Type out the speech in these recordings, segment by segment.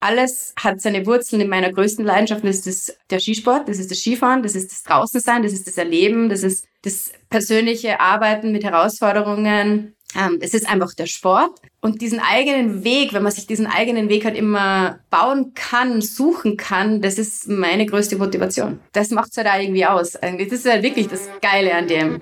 alles hat seine Wurzeln in meiner größten Leidenschaft. Das ist der Skisport, das ist das Skifahren, das ist das Draußensein, das ist das Erleben, das ist das persönliche Arbeiten mit Herausforderungen. Ähm, es ist einfach der Sport. Und diesen eigenen Weg, wenn man sich diesen eigenen Weg halt immer bauen kann, suchen kann, das ist meine größte Motivation. Das macht es halt auch irgendwie aus. Das ist halt wirklich das Geile an dem.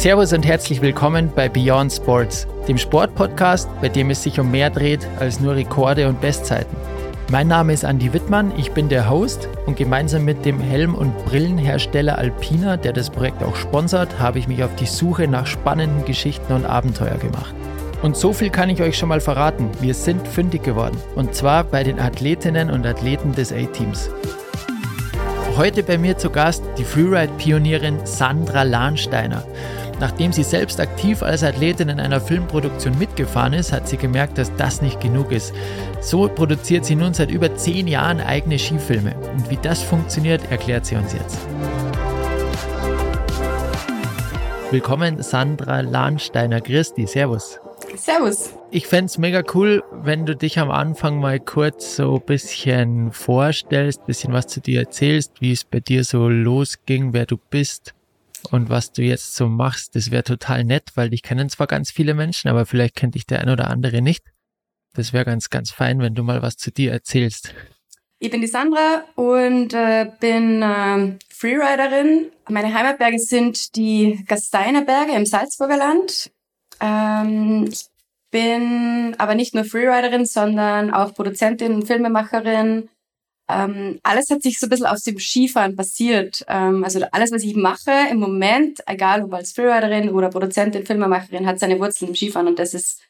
Servus und herzlich willkommen bei Beyond Sports, dem Sportpodcast, bei dem es sich um mehr dreht als nur Rekorde und Bestzeiten. Mein Name ist Andy Wittmann, ich bin der Host und gemeinsam mit dem Helm- und Brillenhersteller Alpina, der das Projekt auch sponsert, habe ich mich auf die Suche nach spannenden Geschichten und Abenteuer gemacht. Und so viel kann ich euch schon mal verraten, wir sind fündig geworden. Und zwar bei den Athletinnen und Athleten des A-Teams. Heute bei mir zu Gast die Freeride-Pionierin Sandra Lahnsteiner. Nachdem sie selbst aktiv als Athletin in einer Filmproduktion mitgefahren ist, hat sie gemerkt, dass das nicht genug ist. So produziert sie nun seit über zehn Jahren eigene Skifilme. Und wie das funktioniert, erklärt sie uns jetzt. Willkommen, Sandra Lahnsteiner. Christi, Servus. Servus. Ich fände es mega cool, wenn du dich am Anfang mal kurz so ein bisschen vorstellst, ein bisschen was zu dir erzählst, wie es bei dir so losging, wer du bist und was du jetzt so machst, das wäre total nett, weil dich kennen zwar ganz viele Menschen, aber vielleicht kennt dich der ein oder andere nicht. Das wäre ganz, ganz fein, wenn du mal was zu dir erzählst. Ich bin die Sandra und äh, bin äh, Freeriderin. Meine Heimatberge sind die Gasteiner Berge im Salzburger Land. Ähm, ich bin aber nicht nur Freeriderin, sondern auch Produzentin und Filmemacherin, ähm, alles hat sich so ein bisschen aus dem Skifahren basiert. Ähm, also alles, was ich mache im Moment, egal ob als Freeriderin oder Produzentin, Filmemacherin, hat seine Wurzeln im Skifahren und das ist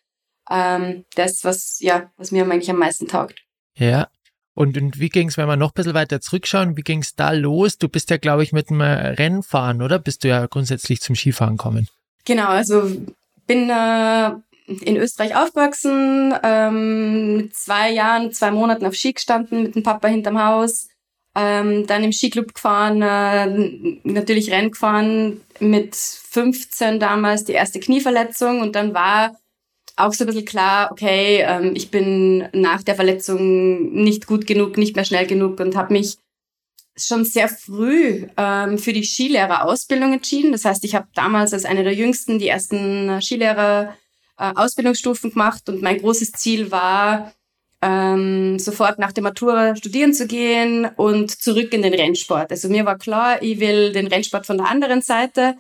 ähm, das, was, ja, was mir eigentlich am meisten taugt. Ja. Und, und wie ging es, wenn wir noch ein bisschen weiter zurückschauen, wie ging es da los? Du bist ja, glaube ich, mit dem Rennfahren, oder? Bist du ja grundsätzlich zum Skifahren gekommen? Genau, also bin äh, in Österreich aufgewachsen, ähm, mit zwei Jahren, zwei Monaten auf Ski gestanden, mit dem Papa hinterm Haus, ähm, dann im Skiclub gefahren, äh, natürlich Rennen gefahren, mit 15 damals die erste Knieverletzung und dann war auch so ein bisschen klar, okay, ähm, ich bin nach der Verletzung nicht gut genug, nicht mehr schnell genug und habe mich schon sehr früh ähm, für die Skilehrerausbildung entschieden. Das heißt, ich habe damals als eine der jüngsten die ersten Skilehrer äh, Ausbildungsstufen gemacht und mein großes Ziel war, ähm, sofort nach der Matura studieren zu gehen und zurück in den Rennsport. Also mir war klar, ich will den Rennsport von der anderen Seite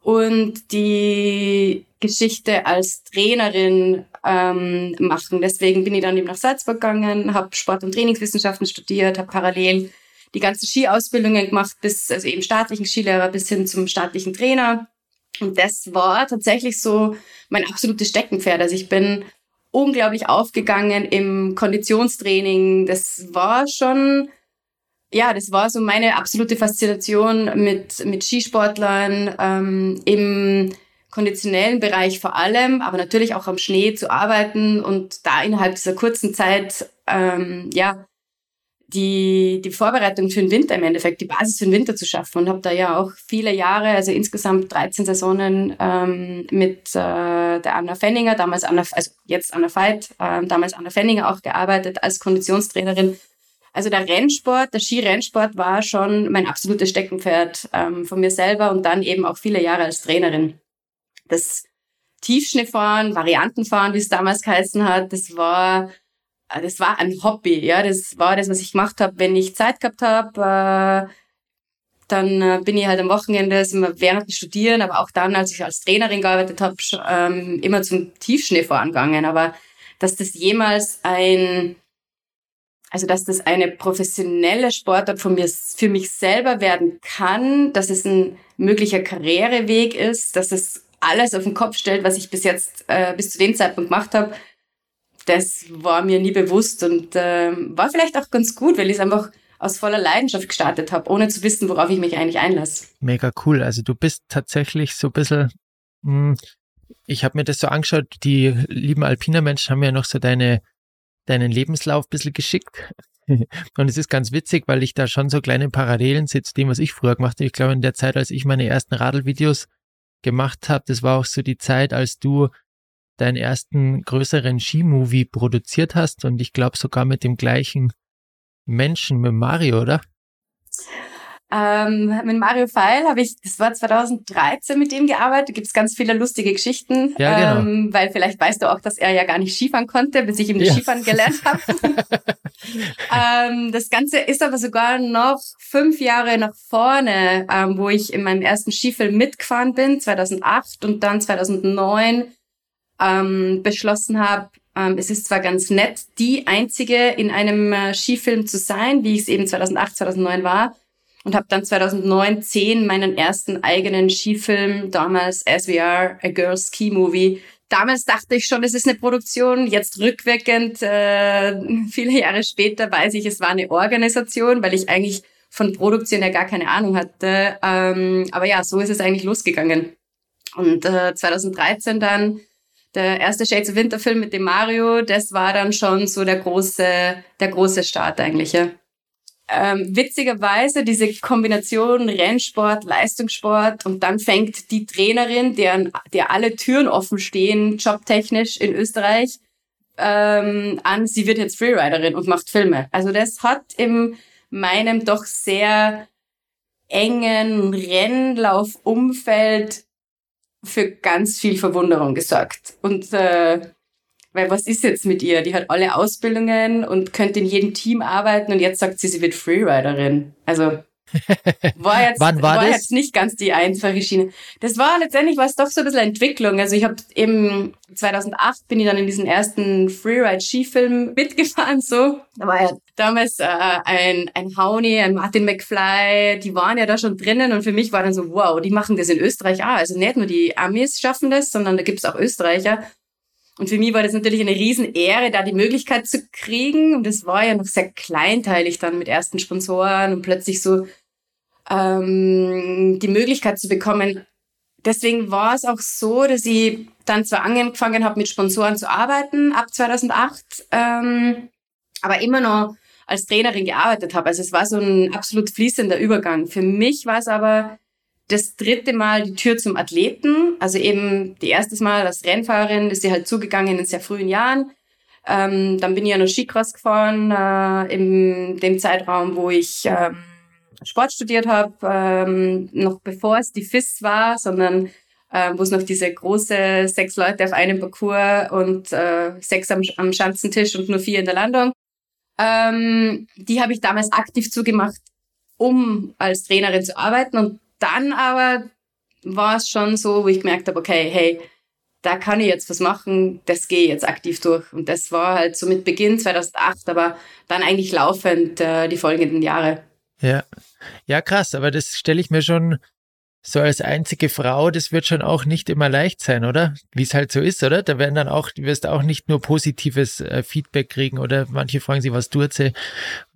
und die Geschichte als Trainerin ähm, machen. Deswegen bin ich dann eben nach Salzburg gegangen, habe Sport- und Trainingswissenschaften studiert, habe parallel die ganzen Skiausbildungen gemacht, bis also eben staatlichen Skilehrer bis hin zum staatlichen Trainer und das war tatsächlich so mein absolutes Steckenpferd. Also ich bin unglaublich aufgegangen im Konditionstraining. Das war schon, ja, das war so meine absolute Faszination mit, mit Skisportlern ähm, im konditionellen Bereich vor allem, aber natürlich auch am Schnee zu arbeiten und da innerhalb dieser kurzen Zeit, ähm, ja, die, die Vorbereitung für den Winter im Endeffekt, die Basis für den Winter zu schaffen und habe da ja auch viele Jahre, also insgesamt 13 Saisonen ähm, mit äh, der Anna Fenninger, damals Anna, also jetzt Anna Veit, äh, damals Anna Fenninger auch gearbeitet als Konditionstrainerin. Also der Rennsport, der Skirennsport war schon mein absolutes Steckenpferd ähm, von mir selber und dann eben auch viele Jahre als Trainerin. Das Tiefschneefahren, Variantenfahren, wie es damals geheißen hat, das war das war ein Hobby, ja, das war das, was ich gemacht habe, wenn ich Zeit gehabt habe. Äh, dann äh, bin ich halt am Wochenende immer während dem Studieren, aber auch dann, als ich als Trainerin gearbeitet habe, ähm, immer zum Tiefschneefahren gegangen. Aber dass das jemals ein, also dass das eine professionelle Sportart von mir, für mich selber werden kann, dass es ein möglicher Karriereweg ist, dass es alles auf den Kopf stellt, was ich bis jetzt, äh, bis zu dem Zeitpunkt gemacht habe, das war mir nie bewusst und äh, war vielleicht auch ganz gut, weil ich es einfach aus voller Leidenschaft gestartet habe, ohne zu wissen, worauf ich mich eigentlich einlasse. Mega cool. Also du bist tatsächlich so ein bisschen, mh, hm, ich habe mir das so angeschaut, die lieben Alpiner Menschen haben ja noch so deine, deinen Lebenslauf ein bisschen geschickt. Und es ist ganz witzig, weil ich da schon so kleine Parallelen sehe zu dem, was ich früher gemacht habe. Ich glaube, in der Zeit, als ich meine ersten Radlvideos gemacht habe, das war auch so die Zeit, als du deinen ersten größeren Skimovie produziert hast und ich glaube sogar mit dem gleichen Menschen, mit Mario, oder? Ähm, mit Mario Feil habe ich, das war 2013 mit ihm gearbeitet, gibt es ganz viele lustige Geschichten, ja, genau. ähm, weil vielleicht weißt du auch, dass er ja gar nicht Skifahren konnte, bis ich ihm das ja. Skifahren gelernt habe. ähm, das Ganze ist aber sogar noch fünf Jahre nach vorne, ähm, wo ich in meinem ersten Skifilm mitgefahren bin, 2008 und dann 2009 ähm, beschlossen habe, ähm, es ist zwar ganz nett, die einzige in einem äh, Skifilm zu sein, wie ich es eben 2008, 2009 war, und habe dann 2009, 10 meinen ersten eigenen Skifilm, damals As We Are, A Girls Ski Movie. Damals dachte ich schon, es ist eine Produktion. Jetzt rückwirkend, äh, viele Jahre später, weiß ich, es war eine Organisation, weil ich eigentlich von Produktion ja gar keine Ahnung hatte. Ähm, aber ja, so ist es eigentlich losgegangen. Und äh, 2013 dann der erste Shades of Winter Film mit dem Mario, das war dann schon so der große, der große Start eigentlich. Ja ähm, witzigerweise diese Kombination Rennsport, Leistungssport und dann fängt die Trainerin, deren, der alle Türen offen stehen, jobtechnisch in Österreich, ähm, an, sie wird jetzt Freeriderin und macht Filme. Also das hat in meinem doch sehr engen Rennlaufumfeld für ganz viel Verwunderung gesorgt. Und äh, weil was ist jetzt mit ihr? Die hat alle Ausbildungen und könnte in jedem Team arbeiten und jetzt sagt sie, sie wird Freeriderin. Also war jetzt, Wann war, war jetzt nicht ganz die einfache Schiene. Das war letztendlich was doch so ein bisschen Entwicklung. Also ich habe eben 2008 bin ich dann in diesen ersten Freeride-Skifilm mitgefahren. So, da war ja damals äh, ein ein Hauni, ein Martin McFly, die waren ja da schon drinnen und für mich war dann so wow, die machen das in Österreich auch. Also nicht nur die Amis schaffen das, sondern da gibt's auch Österreicher. Und für mich war das natürlich eine Riesenehre, da die Möglichkeit zu kriegen. Und das war ja noch sehr kleinteilig dann mit ersten Sponsoren und plötzlich so ähm, die Möglichkeit zu bekommen. Deswegen war es auch so, dass ich dann zwar angefangen habe, mit Sponsoren zu arbeiten ab 2008, ähm, aber immer noch als Trainerin gearbeitet habe. Also es war so ein absolut fließender Übergang. Für mich war es aber das dritte Mal die Tür zum Athleten. Also eben die erstes Mal als Rennfahrerin ist sie halt zugegangen in sehr frühen Jahren. Ähm, dann bin ich ja noch Skicross gefahren äh, in dem Zeitraum, wo ich ähm, Sport studiert habe, ähm, noch bevor es die FIS war, sondern äh, wo es noch diese große sechs Leute auf einem Parcours und äh, sechs am, am Schanzentisch und nur vier in der Landung. Ähm, die habe ich damals aktiv zugemacht, um als Trainerin zu arbeiten und dann aber war es schon so, wo ich gemerkt habe, okay, hey, da kann ich jetzt was machen, das gehe ich jetzt aktiv durch. Und das war halt so mit Beginn 2008, aber dann eigentlich laufend äh, die folgenden Jahre. Ja, ja krass, aber das stelle ich mir schon so als einzige Frau, das wird schon auch nicht immer leicht sein, oder? Wie es halt so ist, oder? Da werden dann auch, du wirst auch nicht nur positives äh, Feedback kriegen oder manche fragen sich, was tut sie,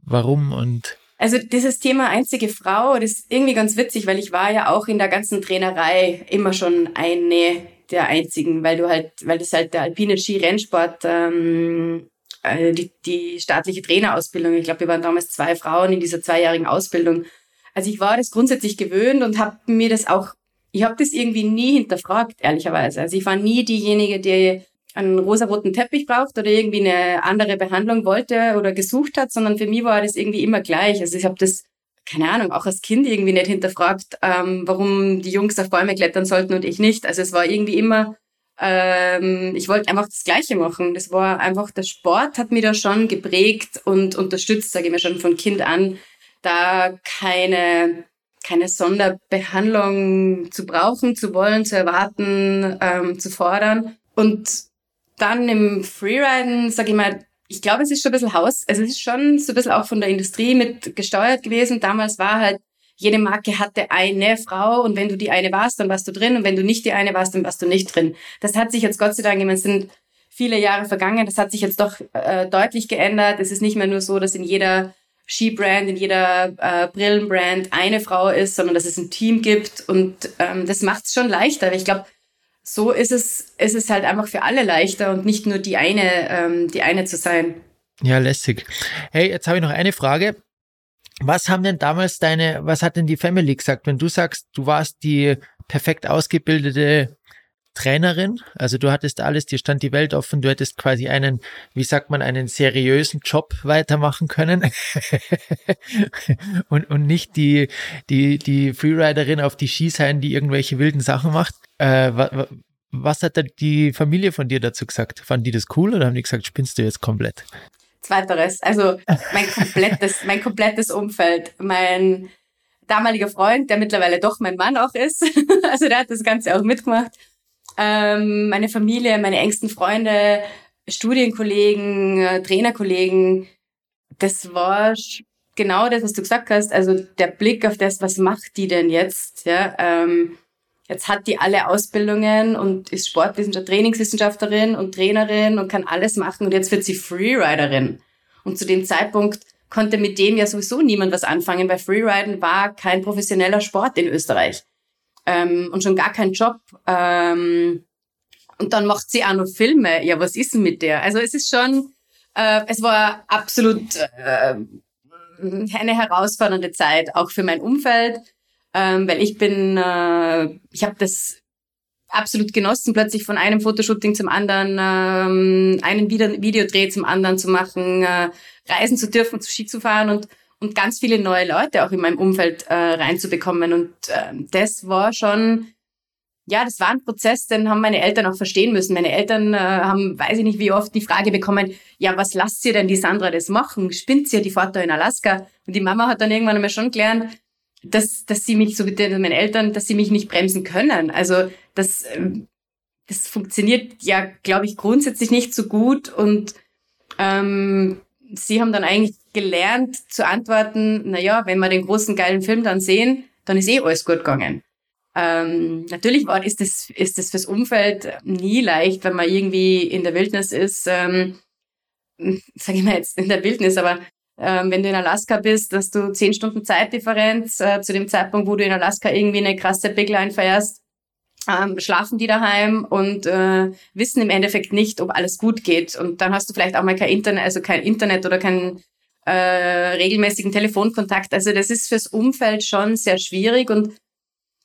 warum und also dieses Thema einzige Frau, das ist irgendwie ganz witzig, weil ich war ja auch in der ganzen Trainerei immer schon eine der einzigen, weil du halt, weil das halt der alpine Skirennsport ähm, äh, die, die staatliche Trainerausbildung. Ich glaube, wir waren damals zwei Frauen in dieser zweijährigen Ausbildung. Also ich war das grundsätzlich gewöhnt und habe mir das auch, ich habe das irgendwie nie hinterfragt, ehrlicherweise. Also ich war nie diejenige, die einen rosaroten Teppich braucht oder irgendwie eine andere Behandlung wollte oder gesucht hat, sondern für mich war das irgendwie immer gleich. Also ich habe das, keine Ahnung, auch als Kind irgendwie nicht hinterfragt, ähm, warum die Jungs auf Bäume klettern sollten und ich nicht. Also es war irgendwie immer, ähm, ich wollte einfach das Gleiche machen. Das war einfach, der Sport hat mich da schon geprägt und unterstützt, sage ich mir schon von Kind an, da keine keine Sonderbehandlung zu brauchen, zu wollen, zu erwarten, ähm, zu fordern. Und dann im Freeriden, sag ich mal, ich glaube, es ist schon ein bisschen Haus, also es ist schon so ein bisschen auch von der Industrie mit gesteuert gewesen. Damals war halt, jede Marke hatte eine Frau und wenn du die eine warst, dann warst du drin und wenn du nicht die eine warst, dann warst du nicht drin. Das hat sich jetzt Gott sei Dank, es sind viele Jahre vergangen, das hat sich jetzt doch äh, deutlich geändert. Es ist nicht mehr nur so, dass in jeder Skibrand, in jeder äh, Brillenbrand eine Frau ist, sondern dass es ein Team gibt und ähm, das macht es schon leichter. Ich glaube, so ist es, ist es halt einfach für alle leichter und nicht nur die eine, ähm, die eine zu sein. Ja, lässig. Hey, jetzt habe ich noch eine Frage. Was haben denn damals deine, was hat denn die Family gesagt, wenn du sagst, du warst die perfekt ausgebildete Trainerin. Also du hattest alles, dir stand die Welt offen. Du hättest quasi einen, wie sagt man, einen seriösen Job weitermachen können und, und nicht die, die, die Freeriderin auf die Ski sein, die irgendwelche wilden Sachen macht. Äh, was, was hat die Familie von dir dazu gesagt? Fanden die das cool oder haben die gesagt, spinnst du jetzt komplett? Zweiteres. Also mein komplettes, mein komplettes Umfeld, mein damaliger Freund, der mittlerweile doch mein Mann auch ist. also der hat das Ganze auch mitgemacht. Ähm, meine Familie, meine engsten Freunde, Studienkollegen, äh, Trainerkollegen. Das war genau das, was du gesagt hast. Also der Blick auf das, was macht die denn jetzt? Ja, ähm, jetzt hat die alle Ausbildungen und ist Sportwissenschaft, Trainingswissenschaftlerin und Trainerin und kann alles machen und jetzt wird sie Freeriderin. Und zu dem Zeitpunkt konnte mit dem ja sowieso niemand was anfangen, weil Freeriden war kein professioneller Sport in Österreich ähm, und schon gar kein Job. Ähm, und dann macht sie auch noch Filme. Ja, was ist denn mit der? Also es ist schon, äh, es war absolut äh, eine herausfordernde Zeit, auch für mein Umfeld, ähm, weil ich bin, äh, ich habe das absolut genossen, plötzlich von einem Fotoshooting zum anderen, ähm, einen Videodreh zum anderen zu machen, äh, reisen zu dürfen, zu Ski zu fahren und, und ganz viele neue Leute auch in meinem Umfeld äh, reinzubekommen. Und äh, das war schon, ja, das war ein Prozess, den haben meine Eltern auch verstehen müssen. Meine Eltern äh, haben, weiß ich nicht wie oft, die Frage bekommen, ja, was lasst ihr denn die Sandra das machen? Spinnt sie ja, die Vater in Alaska? Und die Mama hat dann irgendwann einmal schon gelernt, dass, dass sie mich, so wie meine Eltern, dass sie mich nicht bremsen können. Also das, ähm, das funktioniert ja, glaube ich, grundsätzlich nicht so gut. Und ähm, sie haben dann eigentlich gelernt zu antworten, na ja, wenn wir den großen geilen Film dann sehen, dann ist eh alles gut gegangen. Ähm, natürlich war, ist das, ist das fürs Umfeld nie leicht, wenn man irgendwie in der Wildnis ist, ähm, sage ich mal jetzt in der Wildnis, aber ähm, wenn du in Alaska bist, dass du zehn Stunden Zeitdifferenz äh, zu dem Zeitpunkt, wo du in Alaska irgendwie eine krasse Big Line feierst, ähm, schlafen die daheim und äh, wissen im Endeffekt nicht, ob alles gut geht. Und dann hast du vielleicht auch mal kein Internet, also kein Internet oder keinen äh, regelmäßigen Telefonkontakt. Also das ist fürs Umfeld schon sehr schwierig und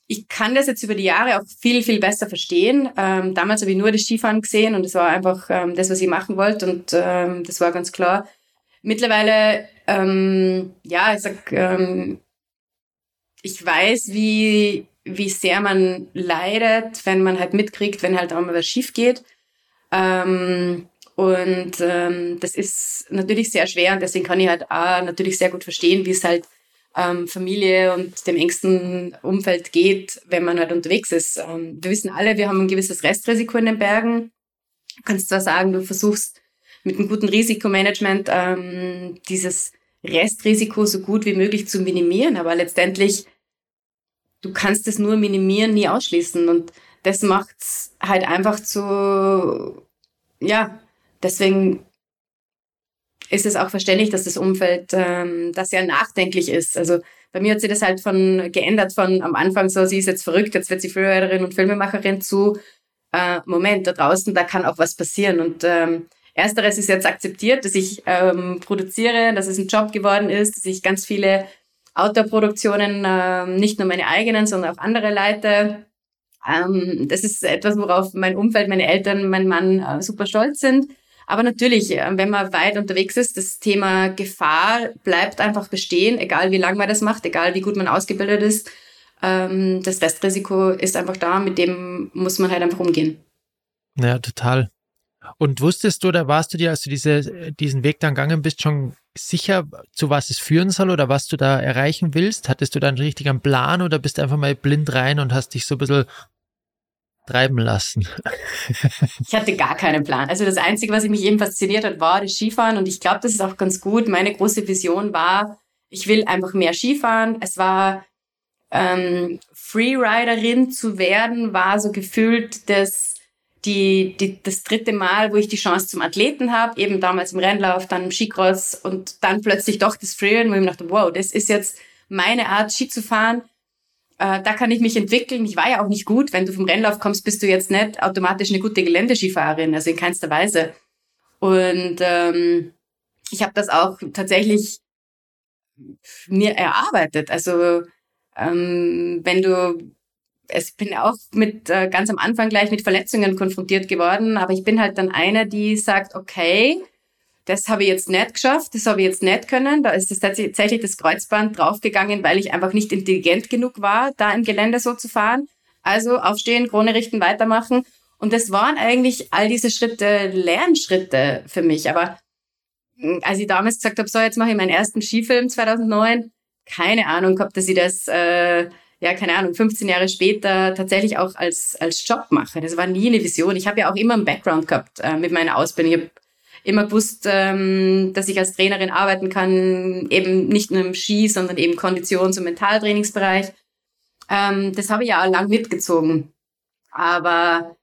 ich kann das jetzt über die Jahre auch viel, viel besser verstehen. Ähm, damals habe ich nur das Skifahren gesehen und das war einfach ähm, das, was ich machen wollte und ähm, das war ganz klar. Mittlerweile, ähm, ja, ich sag, ähm, ich weiß, wie, wie sehr man leidet, wenn man halt mitkriegt, wenn halt auch mal was schief geht. Ähm, und ähm, das ist natürlich sehr schwer und deswegen kann ich halt auch natürlich sehr gut verstehen, wie es halt ähm, Familie und dem engsten Umfeld geht, wenn man halt unterwegs ist. Ähm, wir wissen alle, wir haben ein gewisses Restrisiko in den Bergen. Du kannst zwar sagen, du versuchst mit einem guten Risikomanagement ähm, dieses Restrisiko so gut wie möglich zu minimieren. Aber letztendlich, du kannst es nur minimieren, nie ausschließen. Und das macht es halt einfach zu, ja, deswegen ist es auch verständlich, dass das Umfeld ähm, das ja nachdenklich ist. Also bei mir hat sich das halt von geändert von am Anfang so, sie ist jetzt verrückt, jetzt wird sie Freeriderin und Filmemacherin zu äh, Moment, da draußen, da kann auch was passieren. Und ähm, Ersteres ist jetzt akzeptiert, dass ich ähm, produziere, dass es ein Job geworden ist, dass ich ganz viele Outdoor-Produktionen, ähm, nicht nur meine eigenen, sondern auch andere leite. Ähm, das ist etwas, worauf mein Umfeld, meine Eltern, mein Mann äh, super stolz sind. Aber natürlich, äh, wenn man weit unterwegs ist, das Thema Gefahr bleibt einfach bestehen, egal wie lange man das macht, egal wie gut man ausgebildet ist. Ähm, das Restrisiko ist einfach da, mit dem muss man halt einfach umgehen. Ja, total. Und wusstest du oder warst du dir, als du diese, diesen Weg dann gegangen bist, schon sicher, zu was es führen soll oder was du da erreichen willst? Hattest du da einen richtigen Plan oder bist du einfach mal blind rein und hast dich so ein bisschen treiben lassen? ich hatte gar keinen Plan. Also das Einzige, was mich eben fasziniert hat, war das Skifahren und ich glaube, das ist auch ganz gut. Meine große Vision war, ich will einfach mehr Skifahren. Es war ähm, Freeriderin zu werden, war so gefühlt das die, die, das dritte Mal, wo ich die Chance zum Athleten habe, eben damals im Rennlauf, dann im Skicross und dann plötzlich doch das Freerun, wo ich mir dachte, wow, das ist jetzt meine Art, Ski zu fahren. Äh, da kann ich mich entwickeln. Ich war ja auch nicht gut. Wenn du vom Rennlauf kommst, bist du jetzt nicht automatisch eine gute Geländeskifahrerin, also in keinster Weise. Und ähm, ich habe das auch tatsächlich mir erarbeitet. Also ähm, wenn du ich bin auch mit äh, ganz am Anfang gleich mit Verletzungen konfrontiert geworden, aber ich bin halt dann eine, die sagt, okay, das habe ich jetzt nicht geschafft, das habe ich jetzt nicht können. Da ist das tatsächlich das Kreuzband draufgegangen, weil ich einfach nicht intelligent genug war, da im Gelände so zu fahren. Also aufstehen, Krone richten, weitermachen. Und das waren eigentlich all diese Schritte Lernschritte für mich. Aber hm, als ich damals gesagt habe, so jetzt mache ich meinen ersten Skifilm 2009, keine Ahnung gehabt, dass ich das, äh, ja, keine Ahnung, 15 Jahre später tatsächlich auch als, als Job mache. Das war nie eine Vision. Ich habe ja auch immer einen Background gehabt äh, mit meiner Ausbildung. Ich habe immer gewusst, ähm, dass ich als Trainerin arbeiten kann, eben nicht nur im Ski, sondern eben Konditions- und Mentaltrainingsbereich. Ähm, das habe ich ja auch lang mitgezogen. Aber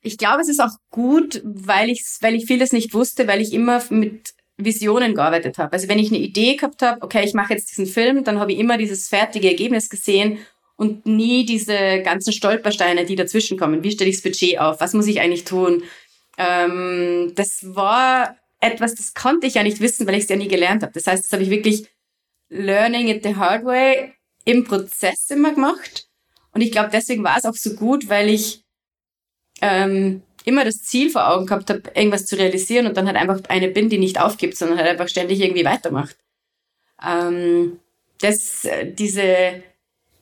ich glaube, es ist auch gut, weil ich, weil ich vieles nicht wusste, weil ich immer mit Visionen gearbeitet habe. Also wenn ich eine Idee gehabt habe, okay, ich mache jetzt diesen Film, dann habe ich immer dieses fertige Ergebnis gesehen und nie diese ganzen Stolpersteine, die dazwischen kommen. Wie stelle ich das Budget auf? Was muss ich eigentlich tun? Ähm, das war etwas, das konnte ich ja nicht wissen, weil ich es ja nie gelernt habe. Das heißt, das habe ich wirklich Learning it the hard way im Prozess immer gemacht. Und ich glaube, deswegen war es auch so gut, weil ich ähm, immer das Ziel vor Augen gehabt habe, irgendwas zu realisieren und dann halt einfach eine bin, die nicht aufgibt, sondern halt einfach ständig irgendwie weitermacht. Ähm, das, äh, diese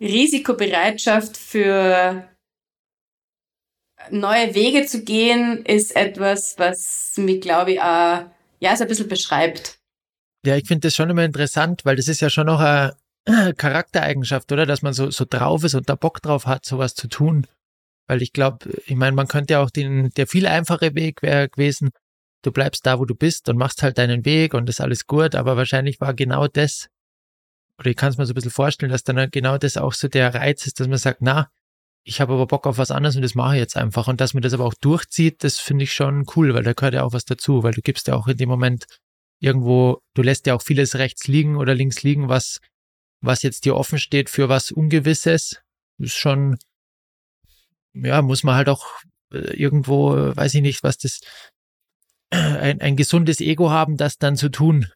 Risikobereitschaft für neue Wege zu gehen, ist etwas, was mich, glaube ich, auch, ja, so ein bisschen beschreibt. Ja, ich finde das schon immer interessant, weil das ist ja schon noch eine Charaktereigenschaft, oder? Dass man so, so drauf ist und da Bock drauf hat, sowas zu tun. Weil ich glaube, ich meine, man könnte ja auch den, der viel einfache Weg wäre gewesen, du bleibst da, wo du bist und machst halt deinen Weg und ist alles gut, aber wahrscheinlich war genau das, oder ich kann es mir so ein bisschen vorstellen, dass dann genau das auch so der Reiz ist, dass man sagt, na, ich habe aber Bock auf was anderes und das mache ich jetzt einfach. Und dass man das aber auch durchzieht, das finde ich schon cool, weil da gehört ja auch was dazu, weil du gibst ja auch in dem Moment irgendwo, du lässt ja auch vieles rechts liegen oder links liegen, was, was jetzt dir offen steht für was Ungewisses. Ist schon, ja, muss man halt auch äh, irgendwo, weiß ich nicht, was das, ein, ein gesundes Ego haben, das dann zu tun.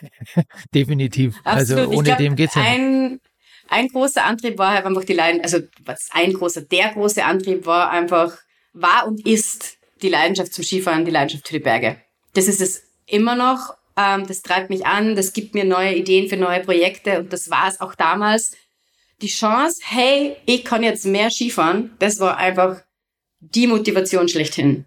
Definitiv. Also Absolut. Also ohne glaub, dem geht's ja nicht ein großer Antrieb war halt einfach die Leidenschaft, also was ein großer, der große Antrieb war einfach, war und ist die Leidenschaft zum Skifahren, die Leidenschaft für die Berge. Das ist es immer noch, ähm, das treibt mich an, das gibt mir neue Ideen für neue Projekte und das war es auch damals. Die Chance, hey, ich kann jetzt mehr Skifahren, das war einfach die Motivation schlechthin.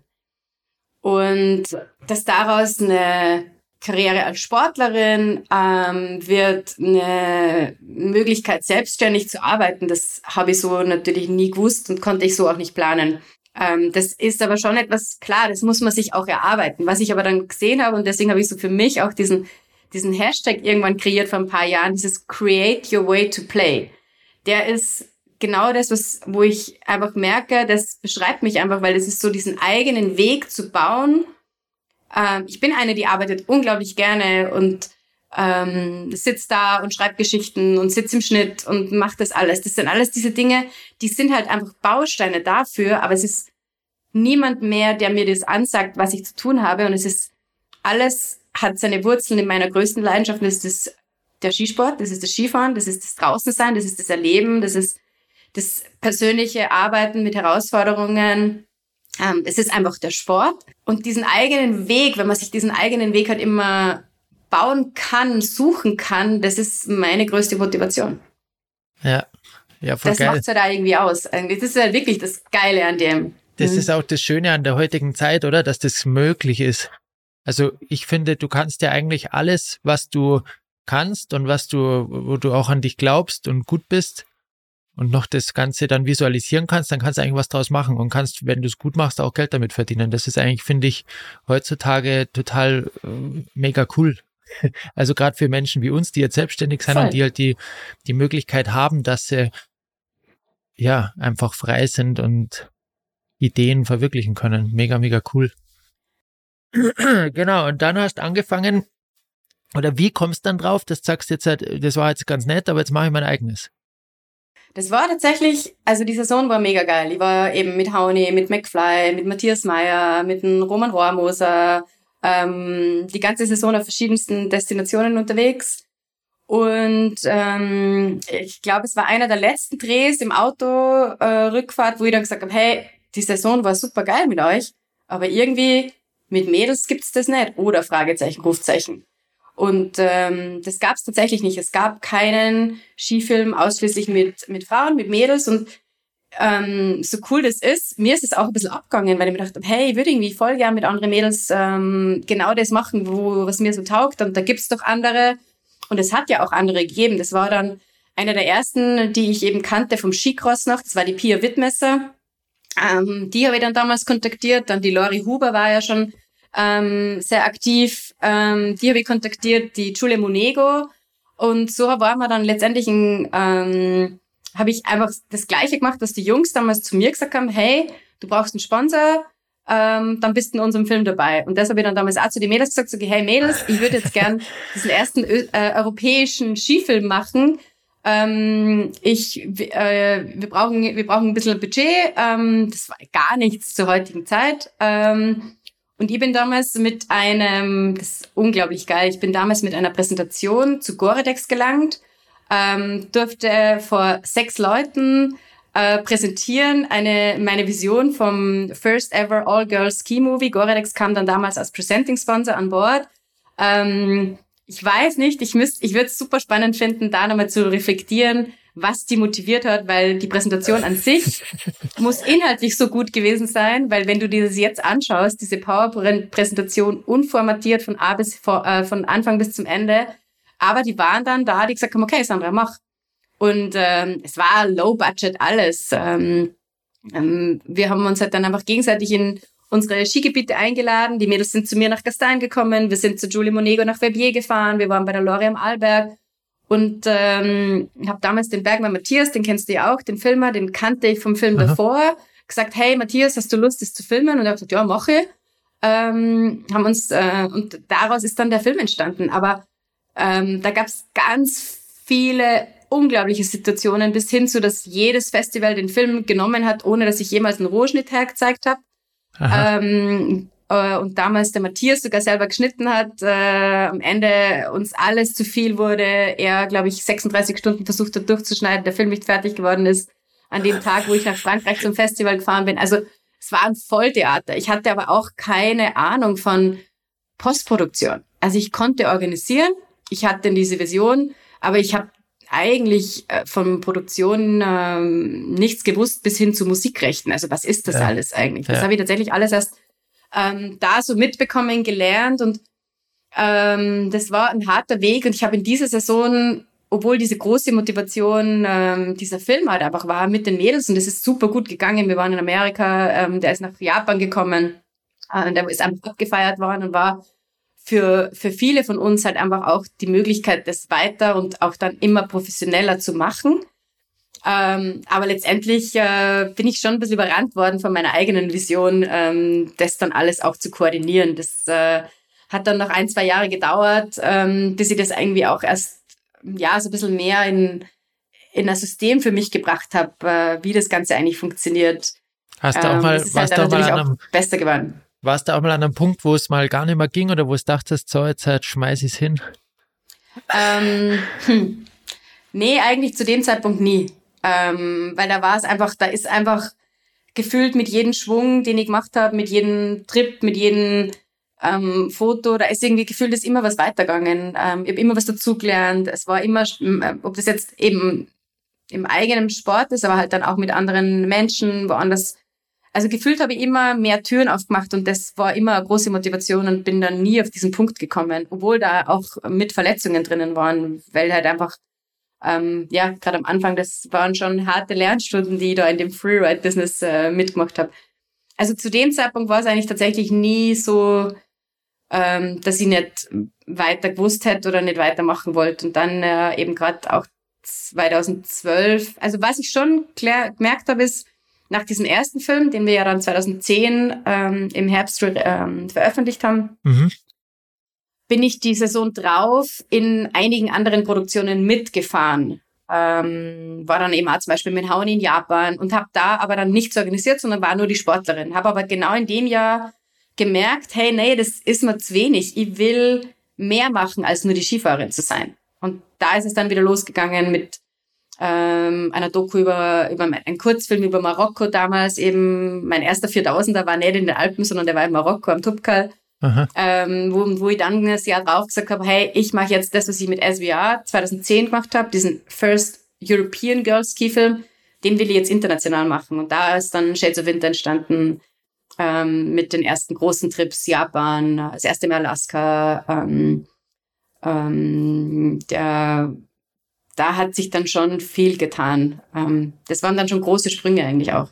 Und dass daraus eine Karriere als Sportlerin, ähm, wird eine Möglichkeit, selbstständig zu arbeiten. Das habe ich so natürlich nie gewusst und konnte ich so auch nicht planen. Ähm, das ist aber schon etwas klar, das muss man sich auch erarbeiten. Was ich aber dann gesehen habe, und deswegen habe ich so für mich auch diesen, diesen Hashtag irgendwann kreiert vor ein paar Jahren, dieses Create Your Way to Play. Der ist genau das, was, wo ich einfach merke, das beschreibt mich einfach, weil es ist so diesen eigenen Weg zu bauen ähm, ich bin eine, die arbeitet unglaublich gerne und ähm, sitzt da und schreibt Geschichten und sitzt im Schnitt und macht das alles. Das sind alles diese Dinge, die sind halt einfach Bausteine dafür, aber es ist niemand mehr, der mir das ansagt, was ich zu tun habe. Und es ist alles hat seine Wurzeln in meiner größten Leidenschaft. Das ist das, der Skisport, das ist das Skifahren, das ist das Draußensein, das ist das Erleben, das ist das persönliche Arbeiten mit Herausforderungen. Ähm, es ist einfach der Sport. Und diesen eigenen Weg, wenn man sich diesen eigenen Weg halt immer bauen kann, suchen kann, das ist meine größte Motivation. Ja, ja, voll das macht halt irgendwie aus. Das ist halt wirklich das Geile an dem. Das mhm. ist auch das Schöne an der heutigen Zeit, oder? Dass das möglich ist. Also ich finde, du kannst ja eigentlich alles, was du kannst und was du, wo du auch an dich glaubst und gut bist, und noch das Ganze dann visualisieren kannst, dann kannst du eigentlich was draus machen und kannst, wenn du es gut machst, auch Geld damit verdienen. Das ist eigentlich, finde ich, heutzutage total äh, mega cool. Also gerade für Menschen wie uns, die jetzt selbstständig sind Voll. und die halt die, die Möglichkeit haben, dass sie ja einfach frei sind und Ideen verwirklichen können. Mega, mega cool. genau, und dann hast angefangen, oder wie kommst du dann drauf? Das sagst jetzt halt, das war jetzt ganz nett, aber jetzt mache ich mein eigenes. Das war tatsächlich, also die Saison war mega geil. Ich war eben mit Hauni, mit McFly, mit Matthias Meyer, mit dem Roman Rohrmoser, ähm, die ganze Saison auf verschiedensten Destinationen unterwegs. Und ähm, ich glaube, es war einer der letzten Drehs im Auto äh, Rückfahrt, wo ich dann gesagt habe, hey, die Saison war super geil mit euch, aber irgendwie mit Mädels gibt's das nicht. Oder Fragezeichen, Rufzeichen. Und ähm, das gab's tatsächlich nicht. Es gab keinen Skifilm ausschließlich mit, mit Frauen, mit Mädels. Und ähm, so cool das ist, mir ist es auch ein bisschen abgegangen, weil ich mir dachte, hey, ich würde irgendwie voll gern mit anderen Mädels ähm, genau das machen, wo, was mir so taugt. Und da gibt's doch andere. Und es hat ja auch andere gegeben. Das war dann eine der ersten, die ich eben kannte vom Skicross noch. Das war die Pia Wittmesser. Ähm, die habe ich dann damals kontaktiert. Dann die Lori Huber war ja schon ähm, sehr aktiv. Ähm, die habe ich kontaktiert, die Julia Monego. Und so waren wir dann letztendlich ein, ähm, habe ich einfach das Gleiche gemacht, was die Jungs damals zu mir gesagt haben, hey, du brauchst einen Sponsor, ähm, dann bist du in unserem Film dabei. Und das habe ich dann damals auch zu den Mädels gesagt, so, hey Mädels, ich würde jetzt gern diesen ersten äh, europäischen Skifilm machen. Ähm, ich, äh, wir brauchen, wir brauchen ein bisschen Budget. Ähm, das war gar nichts zur heutigen Zeit. Ähm, und ich bin damals mit einem, das ist unglaublich geil, ich bin damals mit einer Präsentation zu Goredex gelangt, ähm, durfte vor sechs Leuten äh, präsentieren eine meine Vision vom First Ever All Girls Ski Movie. Goredex kam dann damals als Presenting Sponsor an Bord. Ähm, ich weiß nicht, ich müsste, ich würde es super spannend finden, da nochmal zu reflektieren, was die motiviert hat, weil die Präsentation an sich muss inhaltlich so gut gewesen sein, weil wenn du dir das jetzt anschaust, diese PowerPoint-Präsentation unformatiert von A bis äh, von Anfang bis zum Ende, aber die waren dann da, die gesagt haben, okay, Sandra, mach. Und ähm, es war Low Budget alles. Ähm, ähm, wir haben uns halt dann einfach gegenseitig in unsere Skigebiete eingeladen. Die Mädels sind zu mir nach Gastein gekommen. Wir sind zu Julie Monego nach Verbier gefahren. Wir waren bei der Lore am Arlberg. Und ähm, habe damals den Bergmann Matthias, den kennst du ja auch, den Filmer, den kannte ich vom Film Aha. davor, gesagt, hey Matthias, hast du Lust, das zu filmen? Und er hat gesagt, ja, mache. Ähm, haben uns äh, und daraus ist dann der Film entstanden. Aber ähm, da gab es ganz viele unglaubliche Situationen bis hin zu, dass jedes Festival den Film genommen hat, ohne dass ich jemals einen Rohschnitt hergezeigt habe. Ähm, äh, und damals der Matthias sogar selber geschnitten hat, äh, am Ende uns alles zu viel wurde, er, glaube ich, 36 Stunden versucht hat durchzuschneiden, der Film nicht fertig geworden ist, an dem Tag, wo ich nach Frankreich zum Festival gefahren bin. Also es war ein Volltheater. Ich hatte aber auch keine Ahnung von Postproduktion. Also ich konnte organisieren, ich hatte diese Vision, aber ich habe eigentlich äh, von Produktion ähm, nichts gewusst bis hin zu Musikrechten. Also was ist das ja. alles eigentlich? Das ja. habe ich tatsächlich alles erst ähm, da so mitbekommen, gelernt und ähm, das war ein harter Weg und ich habe in dieser Saison, obwohl diese große Motivation ähm, dieser Film halt einfach war mit den Mädels und es ist super gut gegangen. Wir waren in Amerika, ähm, der ist nach Japan gekommen, äh, der ist einfach abgefeiert worden und war für, für viele von uns halt einfach auch die Möglichkeit, das weiter und auch dann immer professioneller zu machen. Ähm, aber letztendlich äh, bin ich schon ein bisschen überrannt worden von meiner eigenen Vision, ähm, das dann alles auch zu koordinieren. Das äh, hat dann noch ein, zwei Jahre gedauert, ähm, bis ich das irgendwie auch erst ja so ein bisschen mehr in, in ein System für mich gebracht habe, äh, wie das Ganze eigentlich funktioniert. Hast du auch ähm, mal, das halt mal an einem, besser geworden. Warst du auch mal an einem Punkt, wo es mal gar nicht mehr ging oder wo du dachtest, so, jetzt halt schmeiß ich es hin? Ähm, hm. Nee, eigentlich zu dem Zeitpunkt nie. Ähm, weil da war es einfach, da ist einfach gefühlt mit jedem Schwung, den ich gemacht habe, mit jedem Trip, mit jedem ähm, Foto, da ist irgendwie gefühlt, ist immer was weitergegangen. Ähm, ich habe immer was dazugelernt. Es war immer, äh, ob das jetzt eben im eigenen Sport ist, aber halt dann auch mit anderen Menschen, woanders. Also gefühlt habe ich immer mehr Türen aufgemacht und das war immer eine große Motivation und bin dann nie auf diesen Punkt gekommen, obwohl da auch mit Verletzungen drinnen waren, weil halt einfach ähm, ja, gerade am Anfang, das waren schon harte Lernstunden, die ich da in dem Freeride-Business äh, mitgemacht habe. Also zu dem Zeitpunkt war es eigentlich tatsächlich nie so, ähm, dass ich nicht weiter gewusst hätte oder nicht weitermachen wollte. Und dann äh, eben gerade auch 2012, also was ich schon klar, gemerkt habe, ist, nach diesem ersten Film, den wir ja dann 2010 ähm, im Herbst ähm, veröffentlicht haben, mhm bin ich die Saison drauf in einigen anderen Produktionen mitgefahren. Ähm, war dann eben auch zum Beispiel mit Hauen in Japan und habe da aber dann nichts organisiert, sondern war nur die Sportlerin. Habe aber genau in dem Jahr gemerkt, hey, nee, das ist mir zu wenig. Ich will mehr machen, als nur die Skifahrerin zu sein. Und da ist es dann wieder losgegangen mit ähm, einer Doku über, über einen Kurzfilm über Marokko damals. Eben mein erster 4000er war nicht in den Alpen, sondern der war in Marokko am Tupkal. Ähm, wo, wo ich dann das Jahr drauf gesagt habe, hey, ich mache jetzt das, was ich mit SVR 2010 gemacht habe, diesen First European Girl Ski Film, den will ich jetzt international machen. Und da ist dann Shades of Winter entstanden ähm, mit den ersten großen Trips Japan, das erste Mal Alaska. Ähm, ähm, der, da hat sich dann schon viel getan. Ähm, das waren dann schon große Sprünge eigentlich auch.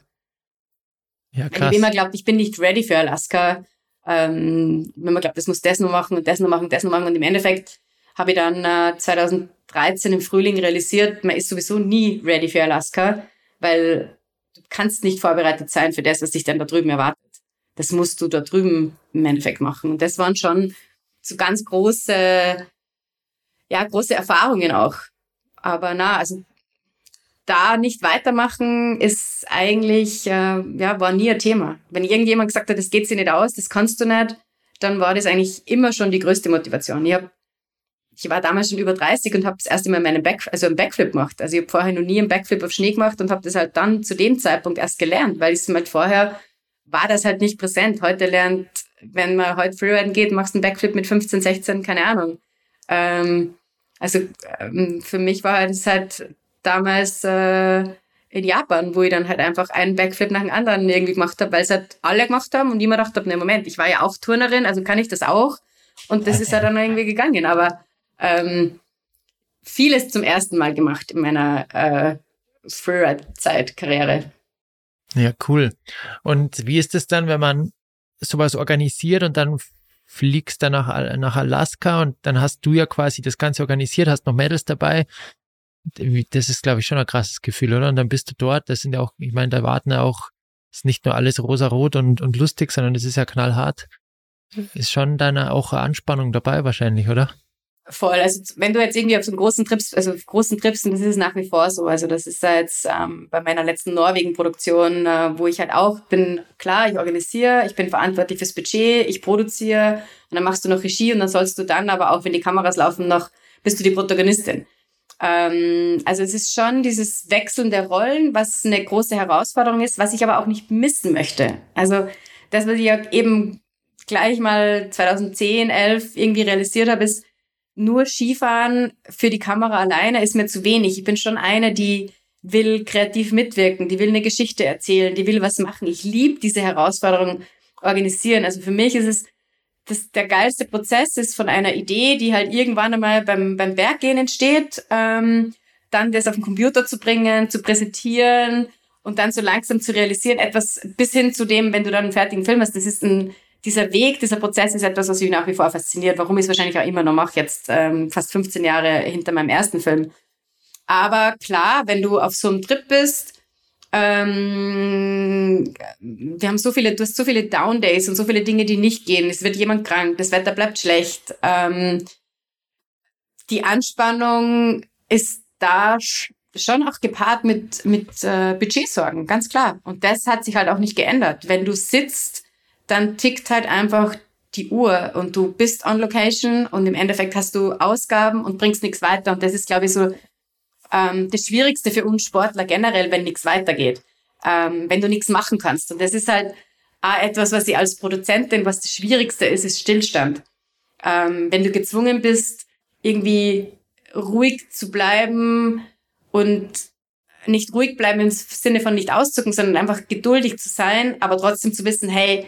Ja, krass. Ich immer glaubt, ich bin nicht ready für Alaska. Ähm, wenn man glaubt, das muss das nur machen und das nur machen und das nur machen. Und im Endeffekt habe ich dann äh, 2013 im Frühling realisiert, man ist sowieso nie ready für Alaska, weil du kannst nicht vorbereitet sein für das, was dich dann da drüben erwartet. Das musst du da drüben im Endeffekt machen. Und das waren schon so ganz große, ja, große Erfahrungen auch. Aber na, also da nicht weitermachen ist eigentlich, äh, ja, war nie ein Thema. Wenn irgendjemand gesagt hat, das geht sich nicht aus, das kannst du nicht, dann war das eigentlich immer schon die größte Motivation. Ich, hab, ich war damals schon über 30 und habe das erste Mal meinen Back, also einen Backflip gemacht. Also ich habe vorher noch nie einen Backflip auf Schnee gemacht und habe das halt dann zu dem Zeitpunkt erst gelernt, weil ich es halt vorher war das halt nicht präsent. Heute lernt, wenn man heute Freeriden geht, machst du einen Backflip mit 15, 16, keine Ahnung. Ähm, also ähm, für mich war es halt damals äh, in Japan, wo ich dann halt einfach einen Backflip nach dem anderen irgendwie gemacht habe, weil es halt alle gemacht haben und ich mir gedacht habe, ne Moment, ich war ja auch Turnerin, also kann ich das auch. Und das ist ja dann irgendwie gegangen. Aber ähm, vieles zum ersten Mal gemacht in meiner äh, Freeride-Zeit, Ja, cool. Und wie ist es dann, wenn man sowas organisiert und dann fliegst dann nach, nach Alaska und dann hast du ja quasi das Ganze organisiert, hast noch Mädels dabei das ist, glaube ich, schon ein krasses Gefühl, oder? Und dann bist du dort, das sind ja auch, ich meine, da warten ja auch, ist nicht nur alles rosa-rot und, und lustig, sondern es ist ja knallhart. Ist schon dann auch Anspannung dabei wahrscheinlich, oder? Voll. Also wenn du jetzt irgendwie auf so einen großen Trips, also großen Trips, das ist nach wie vor so. Also das ist da jetzt ähm, bei meiner letzten Norwegen-Produktion, äh, wo ich halt auch bin, klar, ich organisiere, ich bin verantwortlich fürs Budget, ich produziere und dann machst du noch Regie und dann sollst du dann aber auch, wenn die Kameras laufen, noch, bist du die Protagonistin. Ähm, also es ist schon dieses Wechseln der Rollen, was eine große Herausforderung ist, was ich aber auch nicht missen möchte. Also das, was ich ja eben gleich mal 2010, 11 irgendwie realisiert habe, ist, nur Skifahren für die Kamera alleine ist mir zu wenig. Ich bin schon eine, die will kreativ mitwirken, die will eine Geschichte erzählen, die will was machen. Ich liebe diese Herausforderung organisieren. Also für mich ist es das, der geilste Prozess ist von einer Idee, die halt irgendwann einmal beim, beim Berggehen entsteht, ähm, dann das auf den Computer zu bringen, zu präsentieren und dann so langsam zu realisieren, etwas bis hin zu dem, wenn du dann einen fertigen Film hast, das ist ein, dieser Weg, dieser Prozess ist etwas, was mich nach wie vor fasziniert, warum ich es wahrscheinlich auch immer noch mache, jetzt ähm, fast 15 Jahre hinter meinem ersten Film. Aber klar, wenn du auf so einem Trip bist, ähm, wir haben so viele, du hast so viele Down Days und so viele Dinge, die nicht gehen. Es wird jemand krank, das Wetter bleibt schlecht. Ähm, die Anspannung ist da schon auch gepaart mit, mit äh, Budgetsorgen, ganz klar. Und das hat sich halt auch nicht geändert. Wenn du sitzt, dann tickt halt einfach die Uhr und du bist on location und im Endeffekt hast du Ausgaben und bringst nichts weiter. Und das ist, glaube ich, so ähm, das Schwierigste für uns Sportler generell, wenn nichts weitergeht, ähm, wenn du nichts machen kannst. Und das ist halt auch etwas, was ich als Produzentin, was das Schwierigste ist, ist Stillstand. Ähm, wenn du gezwungen bist, irgendwie ruhig zu bleiben und nicht ruhig bleiben im Sinne von nicht auszucken, sondern einfach geduldig zu sein, aber trotzdem zu wissen, hey,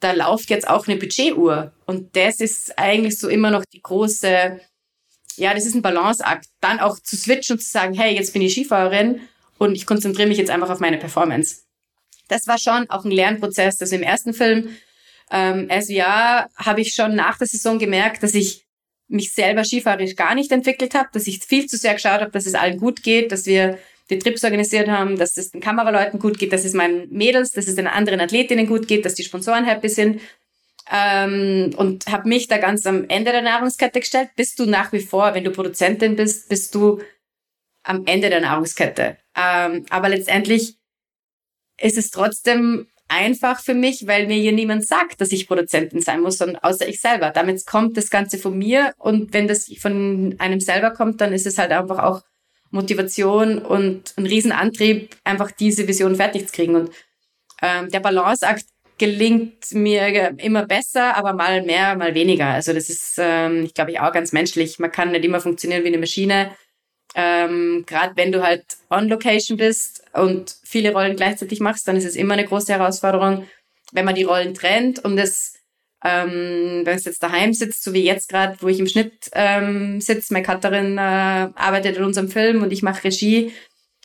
da läuft jetzt auch eine Budgetuhr. Und das ist eigentlich so immer noch die große ja, das ist ein Balanceakt. Dann auch zu switchen und zu sagen, hey, jetzt bin ich Skifahrerin und ich konzentriere mich jetzt einfach auf meine Performance. Das war schon auch ein Lernprozess. Also im ersten Film, ähm, SVR, habe ich schon nach der Saison gemerkt, dass ich mich selber skifahrerisch gar nicht entwickelt habe, dass ich viel zu sehr geschaut habe, dass es allen gut geht, dass wir die Trips organisiert haben, dass es den Kameraleuten gut geht, dass es meinen Mädels, dass es den anderen Athletinnen gut geht, dass die Sponsoren happy sind ähm, und habe mich da ganz am Ende der Nahrungskette gestellt. Bist du nach wie vor, wenn du Produzentin bist, bist du am Ende der Nahrungskette. Ähm, aber letztendlich ist es trotzdem einfach für mich, weil mir hier niemand sagt, dass ich Produzentin sein muss, sondern außer ich selber. Damit kommt das Ganze von mir und wenn das von einem selber kommt, dann ist es halt einfach auch Motivation und ein Riesenantrieb, einfach diese Vision fertig zu kriegen. Und ähm, der Balanceakt gelingt mir immer besser, aber mal mehr, mal weniger. Also das ist, ähm, ich glaube ich, auch ganz menschlich. Man kann nicht immer funktionieren wie eine Maschine. Ähm, Gerade wenn du halt on Location bist und viele Rollen gleichzeitig machst, dann ist es immer eine große Herausforderung, wenn man die Rollen trennt und es, ähm, wenn es jetzt daheim sitzt, so wie jetzt gerade, wo ich im Schnitt ähm, sitze, meine Cutterin äh, arbeitet in unserem Film und ich mache Regie,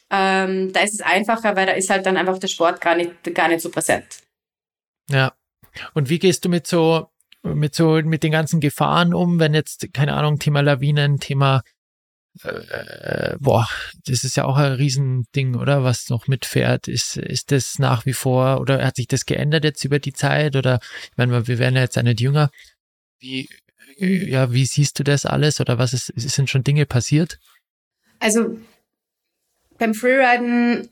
ähm, da ist es einfacher, weil da ist halt dann einfach der Sport gar nicht, gar nicht so präsent. Ja. Und wie gehst du mit so, mit so, mit den ganzen Gefahren um, wenn jetzt, keine Ahnung, Thema Lawinen, Thema äh, boah, das ist ja auch ein Riesending, oder? Was noch mitfährt. Ist, ist das nach wie vor, oder hat sich das geändert jetzt über die Zeit? Oder, ich meine, wir werden ja jetzt ja nicht jünger. Wie, ja, wie siehst du das alles? Oder was ist, sind schon Dinge passiert? Also, beim Freeriden,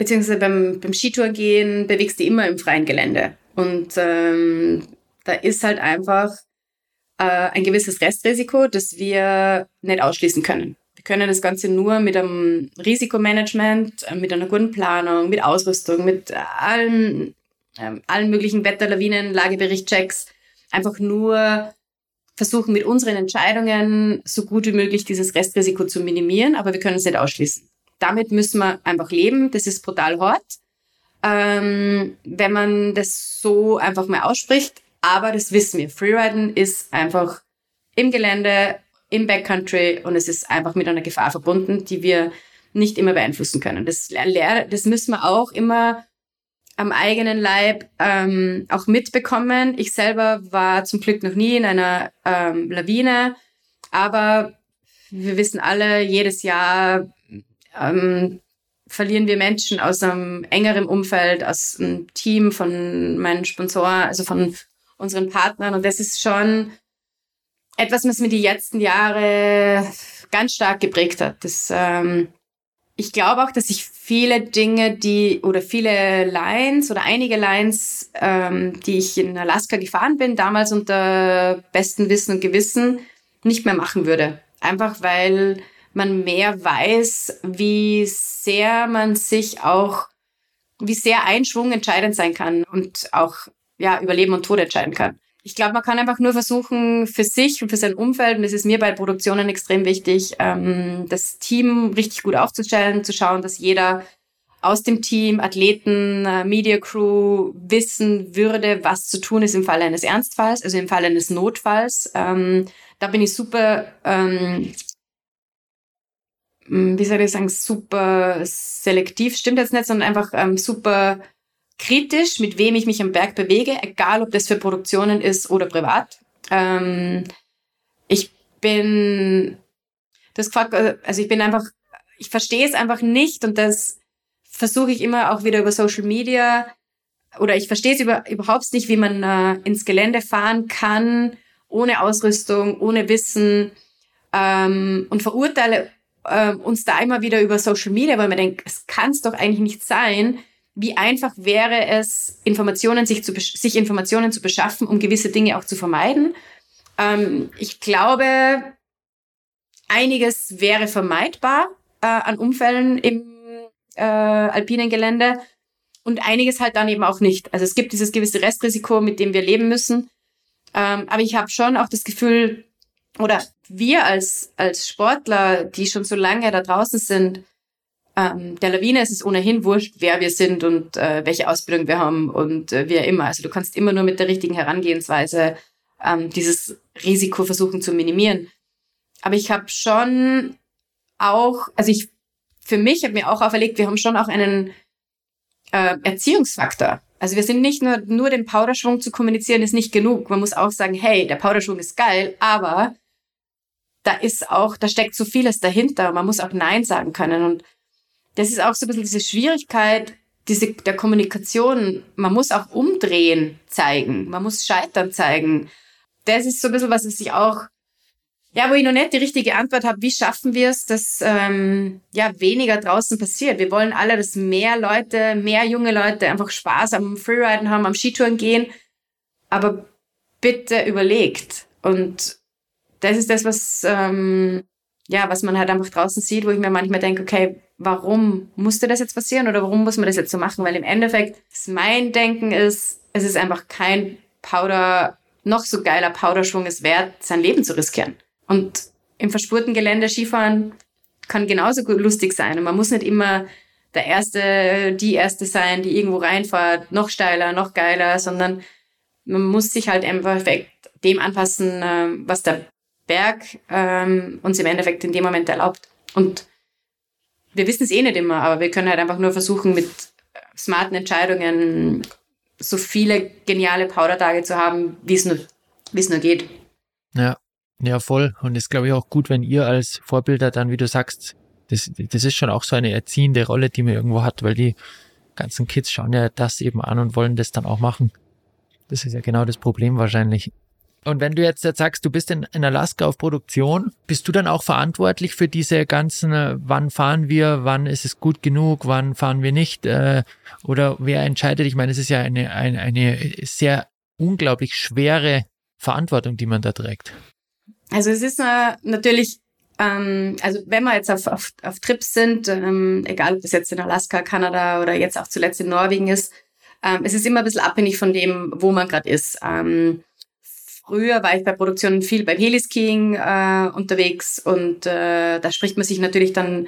beziehungsweise beim, beim Skitouren gehen, bewegst du immer im freien Gelände. Und ähm, da ist halt einfach äh, ein gewisses Restrisiko, das wir nicht ausschließen können. Wir können das Ganze nur mit einem Risikomanagement, äh, mit einer guten Planung, mit Ausrüstung, mit allen, äh, allen möglichen Wetterlawinen, Lageberichtchecks einfach nur versuchen, mit unseren Entscheidungen so gut wie möglich dieses Restrisiko zu minimieren, aber wir können es nicht ausschließen. Damit müssen wir einfach leben. Das ist brutal hart. Ähm, wenn man das so einfach mal ausspricht, aber das wissen wir. Freeriden ist einfach im Gelände, im Backcountry und es ist einfach mit einer Gefahr verbunden, die wir nicht immer beeinflussen können. Das, das müssen wir auch immer am eigenen Leib ähm, auch mitbekommen. Ich selber war zum Glück noch nie in einer ähm, Lawine, aber wir wissen alle, jedes Jahr ähm, verlieren wir Menschen aus einem engeren Umfeld, aus einem Team von meinen Sponsoren, also von unseren Partnern. Und das ist schon etwas, was mir die letzten Jahre ganz stark geprägt hat. Das, ähm, ich glaube auch, dass ich viele Dinge, die oder viele Lines oder einige Lines, ähm, die ich in Alaska gefahren bin, damals unter bestem Wissen und Gewissen, nicht mehr machen würde. Einfach weil man mehr weiß, wie sehr man sich auch, wie sehr ein Schwung entscheidend sein kann und auch ja, über Leben und Tod entscheiden kann. Ich glaube, man kann einfach nur versuchen, für sich und für sein Umfeld, und das ist mir bei Produktionen extrem wichtig, ähm, das Team richtig gut aufzustellen, zu schauen, dass jeder aus dem Team, Athleten, äh, Media Crew wissen würde, was zu tun ist im Fall eines Ernstfalls, also im Fall eines Notfalls. Ähm, da bin ich super, ähm, wie soll ich sagen, super selektiv, stimmt jetzt nicht, sondern einfach ähm, super kritisch, mit wem ich mich am Berg bewege, egal ob das für Produktionen ist oder privat. Ähm, ich bin, das gefragt, also ich bin einfach, ich verstehe es einfach nicht und das versuche ich immer auch wieder über Social Media oder ich verstehe es über, überhaupt nicht, wie man äh, ins Gelände fahren kann, ohne Ausrüstung, ohne Wissen ähm, und verurteile äh, uns da immer wieder über Social Media, weil man denkt, es kann es doch eigentlich nicht sein, wie einfach wäre es, Informationen sich, zu, sich Informationen zu beschaffen, um gewisse Dinge auch zu vermeiden. Ähm, ich glaube, einiges wäre vermeidbar äh, an Unfällen im äh, alpinen Gelände und einiges halt dann eben auch nicht. Also es gibt dieses gewisse Restrisiko, mit dem wir leben müssen. Ähm, aber ich habe schon auch das Gefühl, oder wir als, als Sportler, die schon so lange da draußen sind, ähm, der Lawine ist es ohnehin wurscht, wer wir sind und äh, welche Ausbildung wir haben und äh, wie immer. Also du kannst immer nur mit der richtigen Herangehensweise ähm, dieses Risiko versuchen zu minimieren. Aber ich habe schon auch, also ich für mich habe mir auch auferlegt, wir haben schon auch einen äh, Erziehungsfaktor. Also wir sind nicht nur, nur den Powderschwung zu kommunizieren, ist nicht genug. Man muss auch sagen, hey, der Powderschwung ist geil, aber da ist auch, da steckt so vieles dahinter. Man muss auch Nein sagen können. Und das ist auch so ein bisschen diese Schwierigkeit diese, der Kommunikation. Man muss auch umdrehen zeigen. Man muss scheitern zeigen. Das ist so ein bisschen, was ich auch Ja, wo ich noch nicht die richtige Antwort habe, wie schaffen wir es, dass ähm, ja weniger draußen passiert? Wir wollen alle, dass mehr Leute, mehr junge Leute einfach Spaß am Freeriden haben, am Skitouren gehen. Aber bitte überlegt. Und das ist das, was ähm, ja, was man halt einfach draußen sieht, wo ich mir manchmal denke, okay, warum musste das jetzt passieren oder warum muss man das jetzt so machen? Weil im Endeffekt mein Denken ist, es ist einfach kein Powder, noch so geiler Powderschwung es wert, sein Leben zu riskieren. Und im verspurten Gelände Skifahren kann genauso lustig sein. Und man muss nicht immer der Erste, die Erste sein, die irgendwo reinfährt, noch steiler, noch geiler, sondern man muss sich halt einfach dem anpassen, äh, was der Berg ähm, uns im Endeffekt in dem Moment erlaubt. Und wir wissen es eh nicht immer, aber wir können halt einfach nur versuchen, mit smarten Entscheidungen so viele geniale Powder-Tage zu haben, wie es nur, nur geht. Ja, ja, voll. Und es glaube ich auch gut, wenn ihr als Vorbilder dann, wie du sagst, das, das ist schon auch so eine erziehende Rolle, die man irgendwo hat, weil die ganzen Kids schauen ja das eben an und wollen das dann auch machen. Das ist ja genau das Problem wahrscheinlich. Und wenn du jetzt sagst, du bist in, in, Alaska auf Produktion, bist du dann auch verantwortlich für diese ganzen, äh, wann fahren wir, wann ist es gut genug, wann fahren wir nicht? Äh, oder wer entscheidet? Ich meine, es ist ja eine, eine, eine sehr unglaublich schwere Verantwortung, die man da trägt. Also es ist äh, natürlich, ähm, also wenn wir jetzt auf, auf, auf Trips sind, ähm, egal ob das jetzt in Alaska, Kanada oder jetzt auch zuletzt in Norwegen ist, ähm, es ist immer ein bisschen abhängig von dem, wo man gerade ist. Ähm, Früher war ich bei Produktionen viel beim Heliskiing äh, unterwegs und äh, da spricht man sich natürlich dann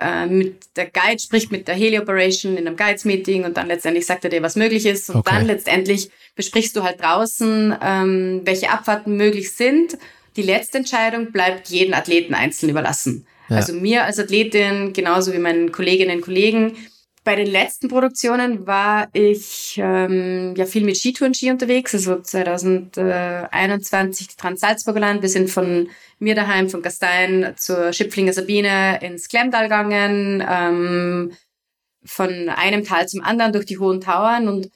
äh, mit der Guide, spricht mit der Heli Operation in einem Guides-Meeting und dann letztendlich sagt er dir, was möglich ist. Und okay. dann letztendlich besprichst du halt draußen, ähm, welche Abfahrten möglich sind. Die letzte Entscheidung bleibt jedem Athleten einzeln überlassen. Ja. Also mir als Athletin, genauso wie meinen Kolleginnen und Kollegen, bei den letzten Produktionen war ich ähm, ja viel mit Skitouren-Ski unterwegs. Also 2021 die Trans-Salzburger Land. Wir sind von mir daheim, von Gastein zur Schipflinger Sabine ins Klemmtal gegangen, ähm, von einem Tal zum anderen durch die hohen Tauern und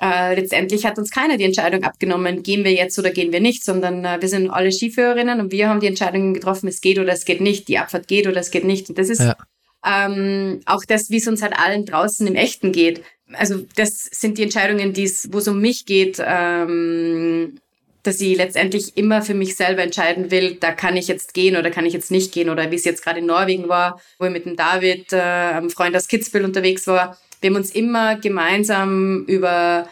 äh, letztendlich hat uns keiner die Entscheidung abgenommen, gehen wir jetzt oder gehen wir nicht, sondern äh, wir sind alle Skiführerinnen und wir haben die Entscheidung getroffen, es geht oder es geht nicht, die Abfahrt geht oder es geht nicht. Und das ist ja ähm, auch das, wie es uns halt allen draußen im Echten geht. Also das sind die Entscheidungen, die es, wo es um mich geht, ähm, dass ich letztendlich immer für mich selber entscheiden will, da kann ich jetzt gehen oder kann ich jetzt nicht gehen oder wie es jetzt gerade in Norwegen war, wo ich mit dem David, äh, einem Freund aus Kitzbühel unterwegs war. Wir haben uns immer gemeinsam über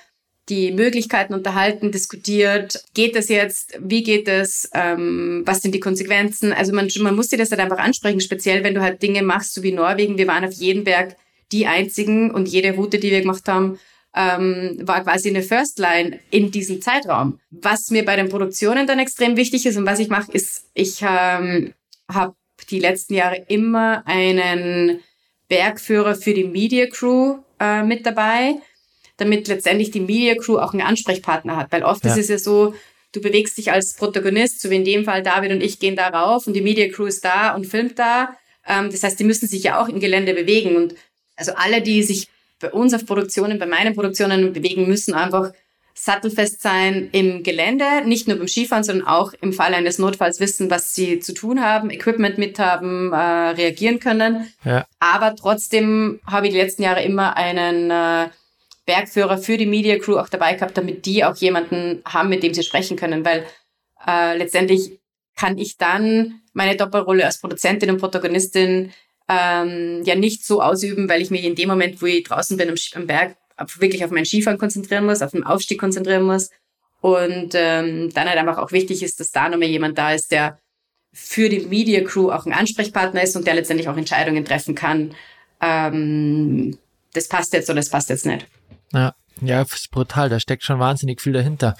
die Möglichkeiten unterhalten, diskutiert. Geht das jetzt? Wie geht es? Ähm, was sind die Konsequenzen? Also man, man muss dir das halt einfach ansprechen, speziell wenn du halt Dinge machst, so wie Norwegen. Wir waren auf jedem Berg die einzigen und jede Route, die wir gemacht haben, ähm, war quasi eine First Line in diesem Zeitraum. Was mir bei den Produktionen dann extrem wichtig ist und was ich mache, ist, ich ähm, habe die letzten Jahre immer einen Bergführer für die Media Crew äh, mit dabei damit letztendlich die Media Crew auch einen Ansprechpartner hat. Weil oft ja. ist es ja so, du bewegst dich als Protagonist, so wie in dem Fall David und ich gehen da rauf und die Media Crew ist da und filmt da. Ähm, das heißt, die müssen sich ja auch im Gelände bewegen. Und also alle, die sich bei uns auf Produktionen, bei meinen Produktionen bewegen, müssen einfach sattelfest sein im Gelände, nicht nur beim Skifahren, sondern auch im Fall eines Notfalls wissen, was sie zu tun haben, Equipment mithaben, äh, reagieren können. Ja. Aber trotzdem habe ich die letzten Jahre immer einen äh, Bergführer für die Media Crew auch dabei gehabt, damit die auch jemanden haben, mit dem sie sprechen können, weil äh, letztendlich kann ich dann meine Doppelrolle als Produzentin und Protagonistin ähm, ja nicht so ausüben, weil ich mich in dem Moment, wo ich draußen bin am, am Berg, wirklich auf mein Skifahren konzentrieren muss, auf den Aufstieg konzentrieren muss. Und ähm, dann halt einfach auch wichtig ist, dass da nochmal jemand da ist, der für die Media Crew auch ein Ansprechpartner ist und der letztendlich auch Entscheidungen treffen kann. Ähm, das passt jetzt oder das passt jetzt nicht. Ja, ja, ist brutal. Da steckt schon wahnsinnig viel dahinter.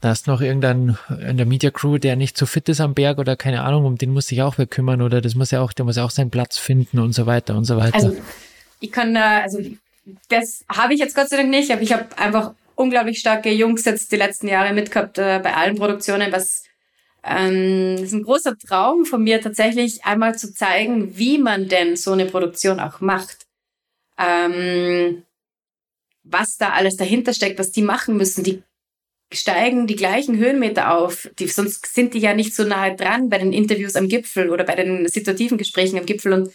Da ist noch irgendein in der Media Crew, der nicht so fit ist am Berg oder keine Ahnung, um den muss sich auch wer kümmern oder das muss ja auch, der muss ja auch seinen Platz finden und so weiter und so weiter. Also ich kann, also das habe ich jetzt Gott sei Dank nicht, aber ich habe einfach unglaublich starke Jungs jetzt die letzten Jahre mitgehabt äh, bei allen Produktionen, was ähm, ist ein großer Traum von mir tatsächlich einmal zu zeigen, wie man denn so eine Produktion auch macht. Ähm, was da alles dahinter steckt, was die machen müssen. Die steigen die gleichen Höhenmeter auf. Die, sonst sind die ja nicht so nahe dran bei den Interviews am Gipfel oder bei den situativen Gesprächen am Gipfel. Und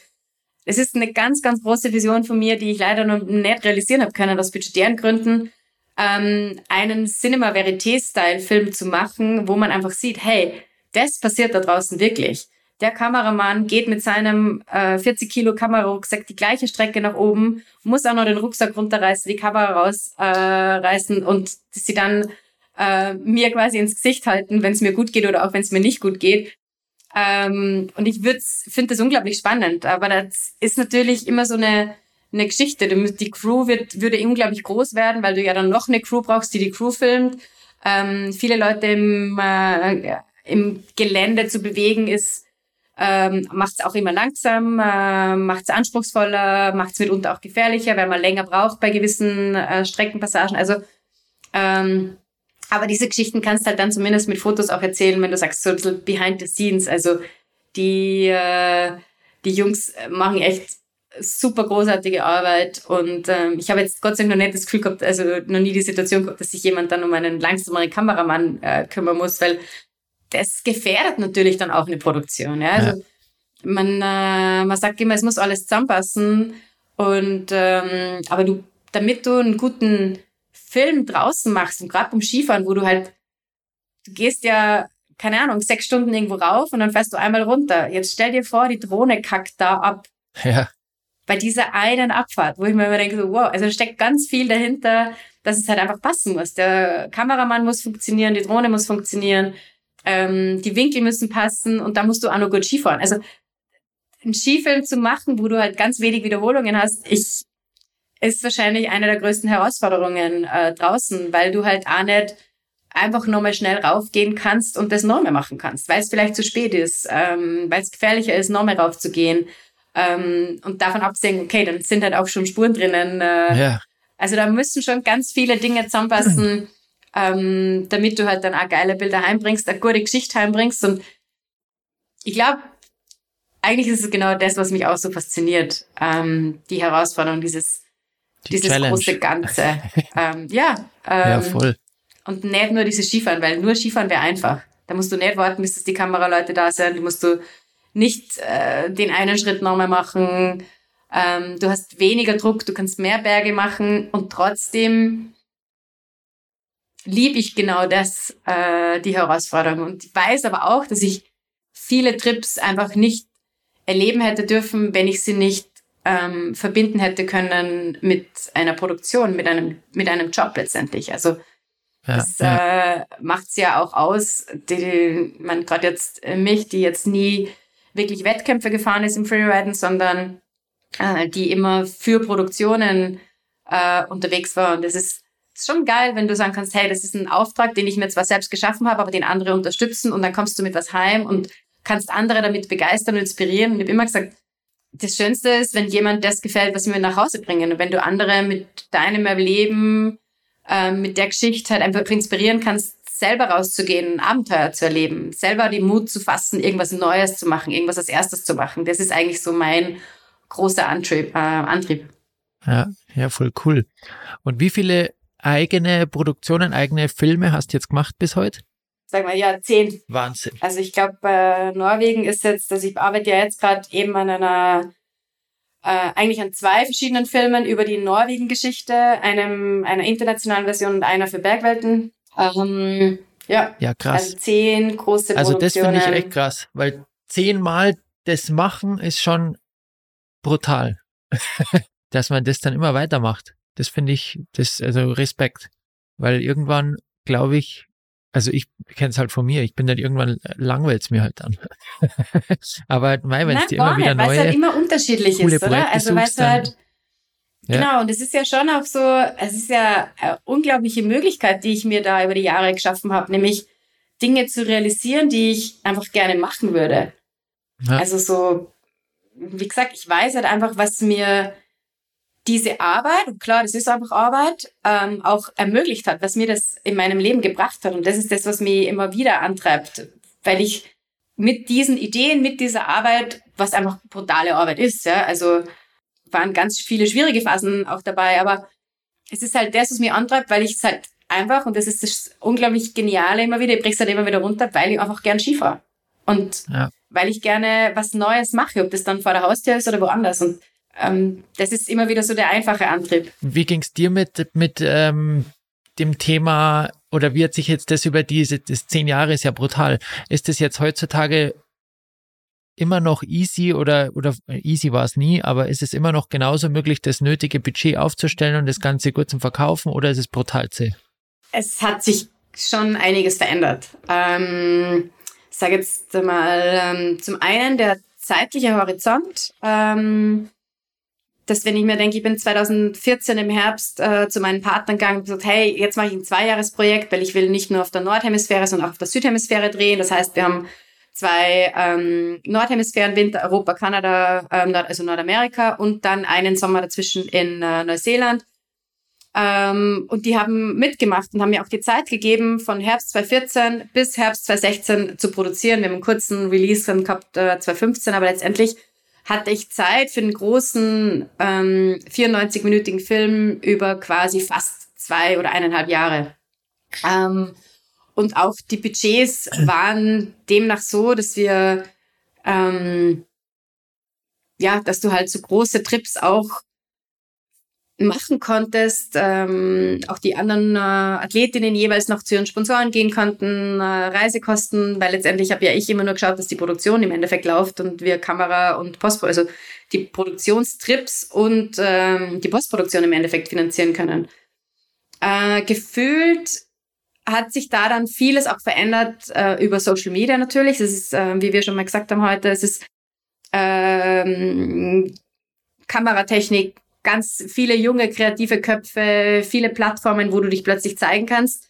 es ist eine ganz, ganz große Vision von mir, die ich leider noch nicht realisieren habe können aus budgetären Gründen, ähm, einen Cinema Verité-Style-Film zu machen, wo man einfach sieht, hey, das passiert da draußen wirklich. Der Kameramann geht mit seinem äh, 40 Kilo Kamerarucksack die gleiche Strecke nach oben, muss auch noch den Rucksack runterreißen, die Kamera rausreißen äh, und sie dann äh, mir quasi ins Gesicht halten, wenn es mir gut geht oder auch wenn es mir nicht gut geht. Ähm, und ich finde das unglaublich spannend, aber das ist natürlich immer so eine, eine Geschichte. Die Crew wird, würde unglaublich groß werden, weil du ja dann noch eine Crew brauchst, die die Crew filmt. Ähm, viele Leute im, äh, im Gelände zu bewegen ist ähm, macht es auch immer langsam, äh, macht es anspruchsvoller, macht es mitunter auch gefährlicher, weil man länger braucht bei gewissen äh, Streckenpassagen. Also, ähm, aber diese Geschichten kannst du halt dann zumindest mit Fotos auch erzählen, wenn du sagst, so ein bisschen behind the scenes. Also die, äh, die Jungs machen echt super großartige Arbeit und ähm, ich habe jetzt Gott sei Dank noch nicht das Gefühl gehabt, also noch nie die Situation gehabt, dass sich jemand dann um einen langsameren Kameramann äh, kümmern muss, weil das gefährdet natürlich dann auch eine Produktion. Ja? Also ja. man, äh, man sagt immer, es muss alles zusammenpassen. Und ähm, aber du, damit du einen guten Film draußen machst und gerade beim Skifahren, wo du halt, du gehst ja, keine Ahnung, sechs Stunden irgendwo rauf und dann fährst du einmal runter. Jetzt stell dir vor, die Drohne kackt da ab. Ja. Bei dieser einen Abfahrt, wo ich mir immer denke, so, wow, also da steckt ganz viel dahinter, dass es halt einfach passen muss. Der Kameramann muss funktionieren, die Drohne muss funktionieren, ähm, die Winkel müssen passen und da musst du auch noch gut Skifahren. Also einen Skifilm zu machen, wo du halt ganz wenig Wiederholungen hast, ich, ist wahrscheinlich eine der größten Herausforderungen äh, draußen, weil du halt auch nicht einfach nochmal schnell raufgehen kannst und das nochmal machen kannst, weil es vielleicht zu spät ist, ähm, weil es gefährlicher ist, nochmal raufzugehen. Ähm, und davon abgesehen, okay, dann sind halt auch schon Spuren drinnen. Äh, ja. Also da müssen schon ganz viele Dinge zusammenpassen, ähm, damit du halt dann auch geile Bilder heimbringst, eine gute Geschichte heimbringst. Und ich glaube, eigentlich ist es genau das, was mich auch so fasziniert. Ähm, die Herausforderung, dieses, die dieses Challenge. große Ganze. ähm, ja, ähm, ja, voll. Und nicht nur dieses Skifahren, weil nur Skifahren wäre einfach. Da musst du nicht warten, bis die Kameraleute da sind. Du musst du nicht äh, den einen Schritt nochmal machen. Ähm, du hast weniger Druck, du kannst mehr Berge machen und trotzdem liebe ich genau das, äh, die Herausforderung. Und ich weiß aber auch, dass ich viele Trips einfach nicht erleben hätte dürfen, wenn ich sie nicht ähm, verbinden hätte können mit einer Produktion, mit einem, mit einem Job letztendlich. Also ja, das ja. äh, macht's ja auch aus. Die, man gerade jetzt äh, mich, die jetzt nie wirklich Wettkämpfe gefahren ist im Freeriden, sondern äh, die immer für Produktionen äh, unterwegs war. Und das ist ist schon geil, wenn du sagen kannst, hey, das ist ein Auftrag, den ich mir zwar selbst geschaffen habe, aber den andere unterstützen und dann kommst du mit was heim und kannst andere damit begeistern und inspirieren. Und ich habe immer gesagt, das Schönste ist, wenn jemand das gefällt, was wir nach Hause bringen. Und wenn du andere mit deinem Erleben, äh, mit der Geschichte halt einfach inspirieren kannst, selber rauszugehen, Abenteuer zu erleben, selber den Mut zu fassen, irgendwas Neues zu machen, irgendwas als erstes zu machen. Das ist eigentlich so mein großer Antrieb. Äh, Antrieb. Ja, ja, voll cool. Und wie viele eigene Produktionen, eigene Filme hast du jetzt gemacht bis heute? Sag mal, ja, zehn. Wahnsinn. Also ich glaube, äh, Norwegen ist jetzt, also ich arbeite ja jetzt gerade eben an einer, äh, eigentlich an zwei verschiedenen Filmen über die Norwegen-Geschichte, einem, einer internationalen Version und einer für Bergwelten. Ähm, ja. Ja, krass. Also zehn große Produktionen. Also das finde ich echt krass, weil zehnmal das machen ist schon brutal. Dass man das dann immer weitermacht. Das finde ich, das, also Respekt. Weil irgendwann, glaube ich, also ich kenne es halt von mir, ich bin dann irgendwann äh, langweilt es mir halt dann. Aber wenn es dir immer wieder neue, weil es halt immer unterschiedlich ist, oder? Also weil es halt ja. Genau, und es ist ja schon auch so, es ist ja eine unglaubliche Möglichkeit, die ich mir da über die Jahre geschaffen habe, nämlich Dinge zu realisieren, die ich einfach gerne machen würde. Ja. Also so, wie gesagt, ich weiß halt einfach, was mir diese Arbeit, und klar, das ist einfach Arbeit, ähm, auch ermöglicht hat, was mir das in meinem Leben gebracht hat. Und das ist das, was mich immer wieder antreibt, weil ich mit diesen Ideen, mit dieser Arbeit, was einfach brutale Arbeit ist, ja, also waren ganz viele schwierige Phasen auch dabei, aber es ist halt das, was mich antreibt, weil ich es halt einfach, und das ist das unglaublich Geniale immer wieder, ich brich's halt immer wieder runter, weil ich einfach gern Ski fahre. Und ja. weil ich gerne was Neues mache, ob das dann vor der Haustür ist oder woanders. Und ähm, das ist immer wieder so der einfache Antrieb. Wie ging's dir mit, mit ähm, dem Thema oder wie hat sich jetzt das über diese, das zehn Jahre ist ja brutal. Ist das jetzt heutzutage immer noch easy oder, oder easy war es nie, aber ist es immer noch genauso möglich, das nötige Budget aufzustellen und das Ganze gut zum Verkaufen oder ist es brutal zäh? Es hat sich schon einiges verändert. Ähm, ich sage jetzt mal, ähm, zum einen der zeitliche Horizont. Ähm, dass wenn ich mir denke, ich bin 2014 im Herbst äh, zu meinen Partnern gegangen und gesagt, hey, jetzt mache ich ein Zweijahresprojekt, weil ich will nicht nur auf der Nordhemisphäre, sondern auch auf der Südhemisphäre drehen. Das heißt, wir haben zwei ähm, Nordhemisphären, Winter, Europa, Kanada, ähm, Nord also Nordamerika und dann einen Sommer dazwischen in äh, Neuseeland. Ähm, und die haben mitgemacht und haben mir auch die Zeit gegeben, von Herbst 2014 bis Herbst 2016 zu produzieren. Wir haben einen kurzen Release dann gehabt, äh, 2015, aber letztendlich hatte ich Zeit für einen großen ähm, 94-minütigen Film über quasi fast zwei oder eineinhalb Jahre. Ähm, und auch die Budgets waren demnach so, dass wir ähm, ja, dass du halt so große Trips auch machen konntest, ähm, auch die anderen äh, Athletinnen jeweils noch zu ihren Sponsoren gehen konnten, äh, Reisekosten, weil letztendlich habe ja ich immer nur geschaut, dass die Produktion im Endeffekt läuft und wir Kamera und Post, also die Produktionstrips und ähm, die Postproduktion im Endeffekt finanzieren können. Äh, gefühlt hat sich da dann vieles auch verändert äh, über Social Media natürlich. Das ist, äh, wie wir schon mal gesagt haben heute, es ist ähm, Kameratechnik, ganz viele junge kreative Köpfe, viele Plattformen, wo du dich plötzlich zeigen kannst,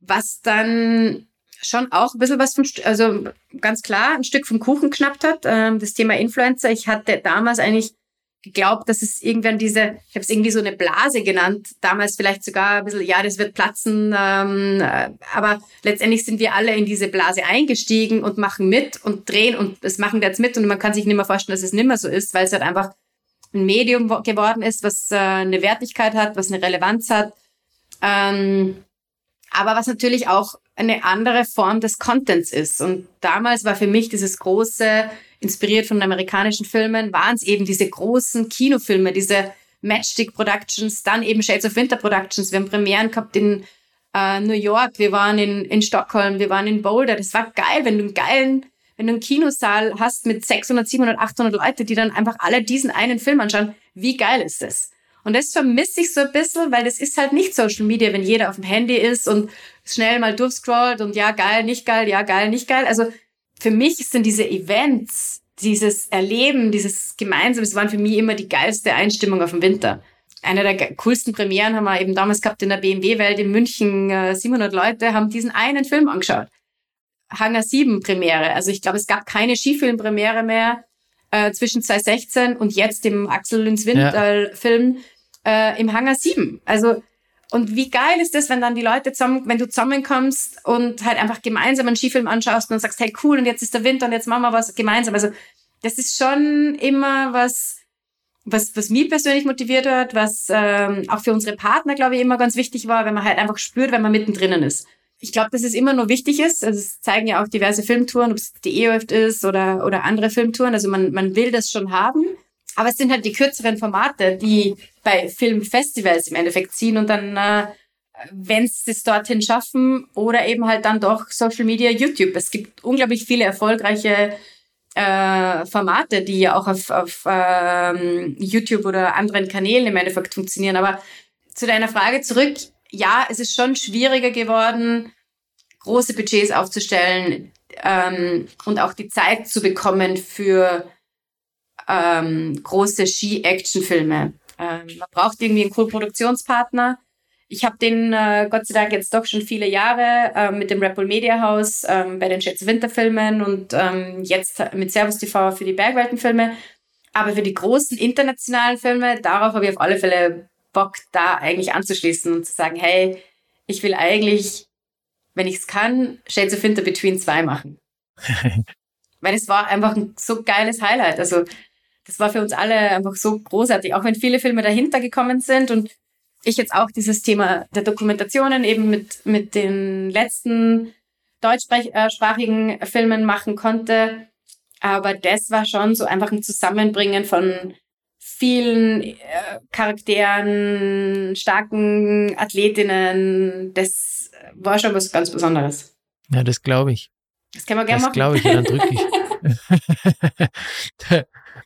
was dann schon auch ein bisschen was vom, also ganz klar ein Stück vom Kuchen geschnappt hat. Ähm, das Thema Influencer. Ich hatte damals eigentlich geglaubt, dass es irgendwann diese, ich habe es irgendwie so eine Blase genannt, damals vielleicht sogar ein bisschen, ja, das wird platzen, ähm, äh, aber letztendlich sind wir alle in diese Blase eingestiegen und machen mit und drehen und es machen jetzt mit und man kann sich nicht mehr vorstellen, dass es nicht mehr so ist, weil es halt einfach ein Medium geworden ist, was äh, eine Wertigkeit hat, was eine Relevanz hat. Ähm, aber was natürlich auch eine andere Form des Contents ist. Und damals war für mich dieses große, inspiriert von amerikanischen Filmen, waren es eben diese großen Kinofilme, diese Matchstick Productions, dann eben Shades of Winter Productions. Wir haben Premieren gehabt in äh, New York, wir waren in, in Stockholm, wir waren in Boulder. Das war geil, wenn du einen geilen wenn du einen Kinosaal hast mit 600, 700, 800 Leute, die dann einfach alle diesen einen Film anschauen, wie geil ist das? Und das vermisse ich so ein bisschen, weil das ist halt nicht Social Media, wenn jeder auf dem Handy ist und schnell mal durchscrollt und ja, geil, nicht geil, ja, geil, nicht geil. Also für mich sind diese Events, dieses Erleben, dieses Gemeinsame, das waren für mich immer die geilste Einstimmung auf den Winter. Eine der coolsten Premieren haben wir eben damals gehabt in der BMW-Welt in München. 700 äh, Leute haben diesen einen Film angeschaut. Hangar 7 Premiere. Also ich glaube, es gab keine Skifilm-Premiere mehr äh, zwischen 2016 und jetzt dem Axel Lünz Film ja. äh, im Hangar 7. Also und wie geil ist das, wenn dann die Leute zusammen, wenn du zusammenkommst und halt einfach gemeinsam einen Skifilm anschaust und sagst, hey cool, und jetzt ist der Winter und jetzt machen wir was gemeinsam. Also das ist schon immer was, was, was mich persönlich motiviert hat, was ähm, auch für unsere Partner, glaube ich, immer ganz wichtig war, wenn man halt einfach spürt, wenn man mittendrin ist ich glaube, dass es immer nur wichtig ist. Also es zeigen ja auch diverse Filmtouren, ob es die EOF ist oder, oder andere Filmtouren. Also man, man will das schon haben. Aber es sind halt die kürzeren Formate, die bei Filmfestivals im Endeffekt ziehen und dann, äh, wenn sie es dorthin schaffen oder eben halt dann doch Social Media, YouTube. Es gibt unglaublich viele erfolgreiche äh, Formate, die ja auch auf, auf ähm, YouTube oder anderen Kanälen im Endeffekt funktionieren. Aber zu deiner Frage zurück, ja, es ist schon schwieriger geworden, große Budgets aufzustellen ähm, und auch die Zeit zu bekommen für ähm, große Ski-Action-Filme. Ähm, man braucht irgendwie einen coolen Produktionspartner. Ich habe den äh, Gott sei Dank jetzt doch schon viele Jahre äh, mit dem Bull Media House ähm, bei den Schätze Winterfilmen und ähm, jetzt mit Servus TV für die Bergweltenfilme. Aber für die großen internationalen Filme, darauf habe ich auf alle Fälle Bock, da eigentlich anzuschließen und zu sagen, hey, ich will eigentlich, wenn ich es kann, Shades of Winter Between 2 machen. Weil es war einfach ein so geiles Highlight. Also das war für uns alle einfach so großartig, auch wenn viele Filme dahinter gekommen sind und ich jetzt auch dieses Thema der Dokumentationen eben mit, mit den letzten deutschsprachigen Filmen machen konnte. Aber das war schon so einfach ein Zusammenbringen von vielen äh, Charakteren, starken Athletinnen. Das war schon was ganz Besonderes. Ja, das glaube ich. Das können wir gerne machen. Das glaube ich, dann drücke ich. da,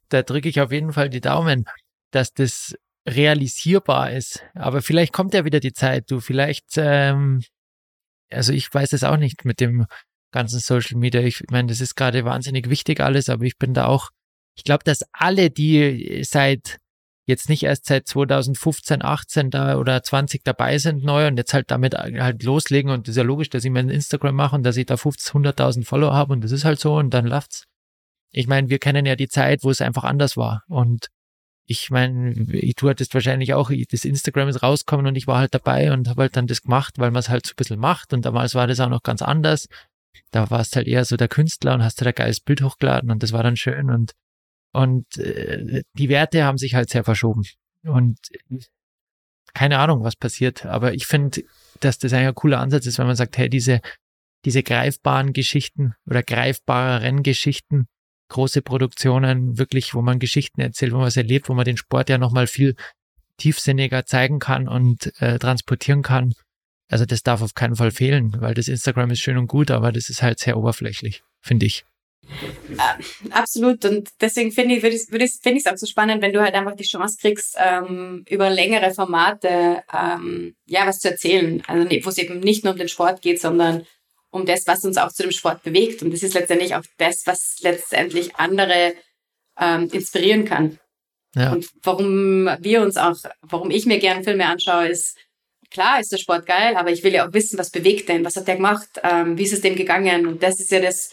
da drücke ich auf jeden Fall die Daumen, dass das realisierbar ist. Aber vielleicht kommt ja wieder die Zeit, du vielleicht, ähm, also ich weiß es auch nicht mit dem ganzen Social Media. Ich meine, das ist gerade wahnsinnig wichtig alles, aber ich bin da auch, ich glaube, dass alle, die seit jetzt nicht erst seit 2015, 18 da oder 20 dabei sind neu und jetzt halt damit halt loslegen und das ist ja logisch, dass ich mein Instagram mache und dass ich da 50, 100.000 Follower habe und das ist halt so und dann läuft's. Ich meine, wir kennen ja die Zeit, wo es einfach anders war und ich meine, du hattest wahrscheinlich auch, das Instagram ist rausgekommen und ich war halt dabei und habe halt dann das gemacht, weil man es halt so ein bisschen macht und damals war das auch noch ganz anders. Da warst halt eher so der Künstler und hast da ein geiles Bild hochgeladen und das war dann schön und und äh, die Werte haben sich halt sehr verschoben. Und keine Ahnung, was passiert. Aber ich finde, dass das ein cooler Ansatz ist, wenn man sagt, hey, diese, diese greifbaren Geschichten oder greifbareren Geschichten, große Produktionen, wirklich, wo man Geschichten erzählt, wo man es erlebt, wo man den Sport ja nochmal viel tiefsinniger zeigen kann und äh, transportieren kann. Also das darf auf keinen Fall fehlen, weil das Instagram ist schön und gut, aber das ist halt sehr oberflächlich, finde ich. Äh, absolut. Und deswegen finde ich es find ich, auch so spannend, wenn du halt einfach die Chance kriegst, ähm, über längere Formate ähm, ja was zu erzählen. Also wo es eben nicht nur um den Sport geht, sondern um das, was uns auch zu dem Sport bewegt. Und das ist letztendlich auch das, was letztendlich andere ähm, inspirieren kann. Ja. Und warum wir uns auch, warum ich mir gerne Filme anschaue, ist, klar ist der Sport geil, aber ich will ja auch wissen, was bewegt den, was hat der gemacht, ähm, wie ist es dem gegangen. Und das ist ja das,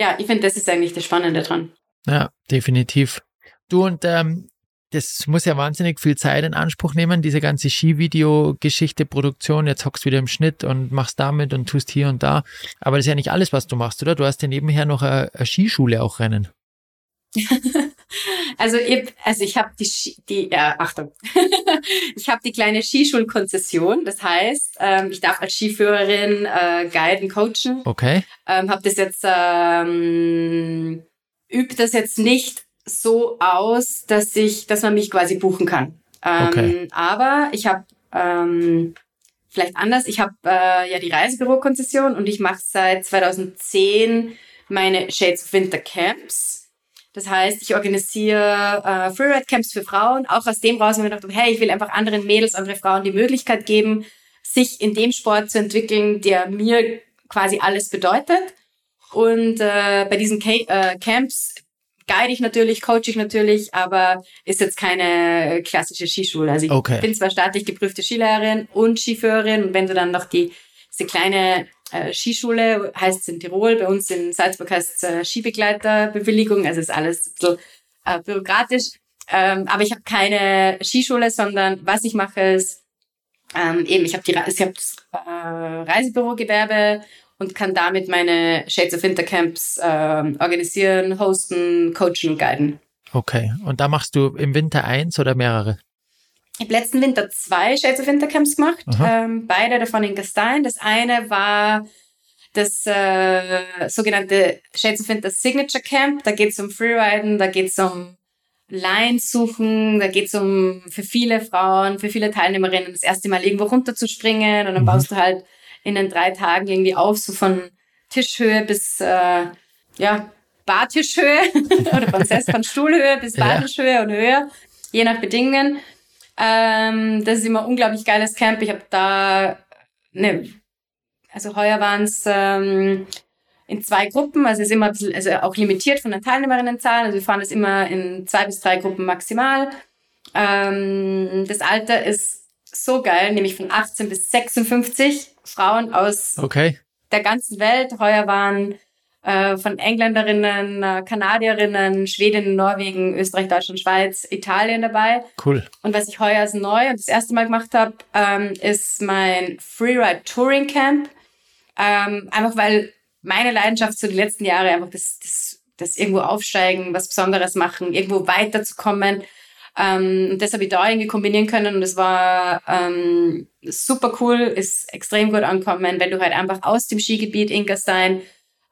ja, ich finde, das ist eigentlich das Spannende dran. Ja, definitiv. Du und ähm, das muss ja wahnsinnig viel Zeit in Anspruch nehmen, diese ganze Skivideo-Geschichte, Produktion. Jetzt hockst du wieder im Schnitt und machst damit und tust hier und da. Aber das ist ja nicht alles, was du machst, oder? Du hast ja nebenher noch eine, eine Skischule auch rennen. also ich, also ich habe die, die äh, Achtung, ich habe die kleine Skischulkonzession. Das heißt, ähm, ich darf als Skiführerin äh, guiden, coachen. Okay. Ähm, habe das jetzt ähm, übt das jetzt nicht so aus, dass ich, dass man mich quasi buchen kann. Ähm, okay. Aber ich habe ähm, vielleicht anders. Ich habe äh, ja die Reisebüro-Konzession und ich mache seit 2010 meine Shades of Winter Camps. Das heißt, ich organisiere äh, Freeride-Camps für Frauen, auch aus dem raus, wo ich gedacht habe, hey, ich will einfach anderen Mädels, andere Frauen die Möglichkeit geben, sich in dem Sport zu entwickeln, der mir quasi alles bedeutet. Und äh, bei diesen Ca äh, Camps guide ich natürlich, coach ich natürlich, aber ist jetzt keine klassische Skischule. Also ich okay. bin zwar staatlich geprüfte Skilehrerin und Skiführerin und wenn du dann noch die diese kleine äh, Skischule heißt es in Tirol, bei uns in Salzburg heißt es äh, Skibegleiterbewilligung, also ist alles ein bisschen äh, bürokratisch. Ähm, aber ich habe keine Skischule, sondern was ich mache ist, ähm, eben, ich habe hab das äh, Reisebürogewerbe und kann damit meine Shades of Winter Camps äh, organisieren, hosten, coachen und guiden. Okay, und da machst du im Winter eins oder mehrere? Ich habe letzten Winter zwei Shades of Winter Camps gemacht, ähm, beide davon in Gastein. Das eine war das äh, sogenannte Shades of Winter Signature Camp. Da geht es um Freeriden, da geht es um Lines suchen, da geht es um für viele Frauen, für viele Teilnehmerinnen das erste Mal irgendwo runterzuspringen und dann mhm. baust du halt in den drei Tagen irgendwie auf, so von Tischhöhe bis äh, ja, Bartischhöhe oder von, von Stuhlhöhe bis Bartischhöhe ja. und höher, je nach Bedingungen. Ähm, das ist immer ein unglaublich geiles Camp. Ich habe da, ne, also heuer waren es ähm, in zwei Gruppen, also ist immer ein bisschen, also auch limitiert von den Teilnehmerinnenzahlen. Also wir fahren das immer in zwei bis drei Gruppen maximal. Ähm, das Alter ist so geil, nämlich von 18 bis 56 Frauen aus okay. der ganzen Welt. Heuer waren äh, von Engländerinnen, äh, Kanadierinnen, Schwedinnen, Norwegen, Österreich, Deutschland, Schweiz, Italien dabei. Cool. Und was ich heuer neu und das erste Mal gemacht habe, ähm, ist mein Freeride Touring Camp. Ähm, einfach weil meine Leidenschaft so die letzten Jahre einfach das, das, das irgendwo aufsteigen, was Besonderes machen, irgendwo weiterzukommen. Ähm, das habe ich da irgendwie kombinieren können und es war ähm, super cool, ist extrem gut angekommen, wenn du halt einfach aus dem Skigebiet Ingerstein,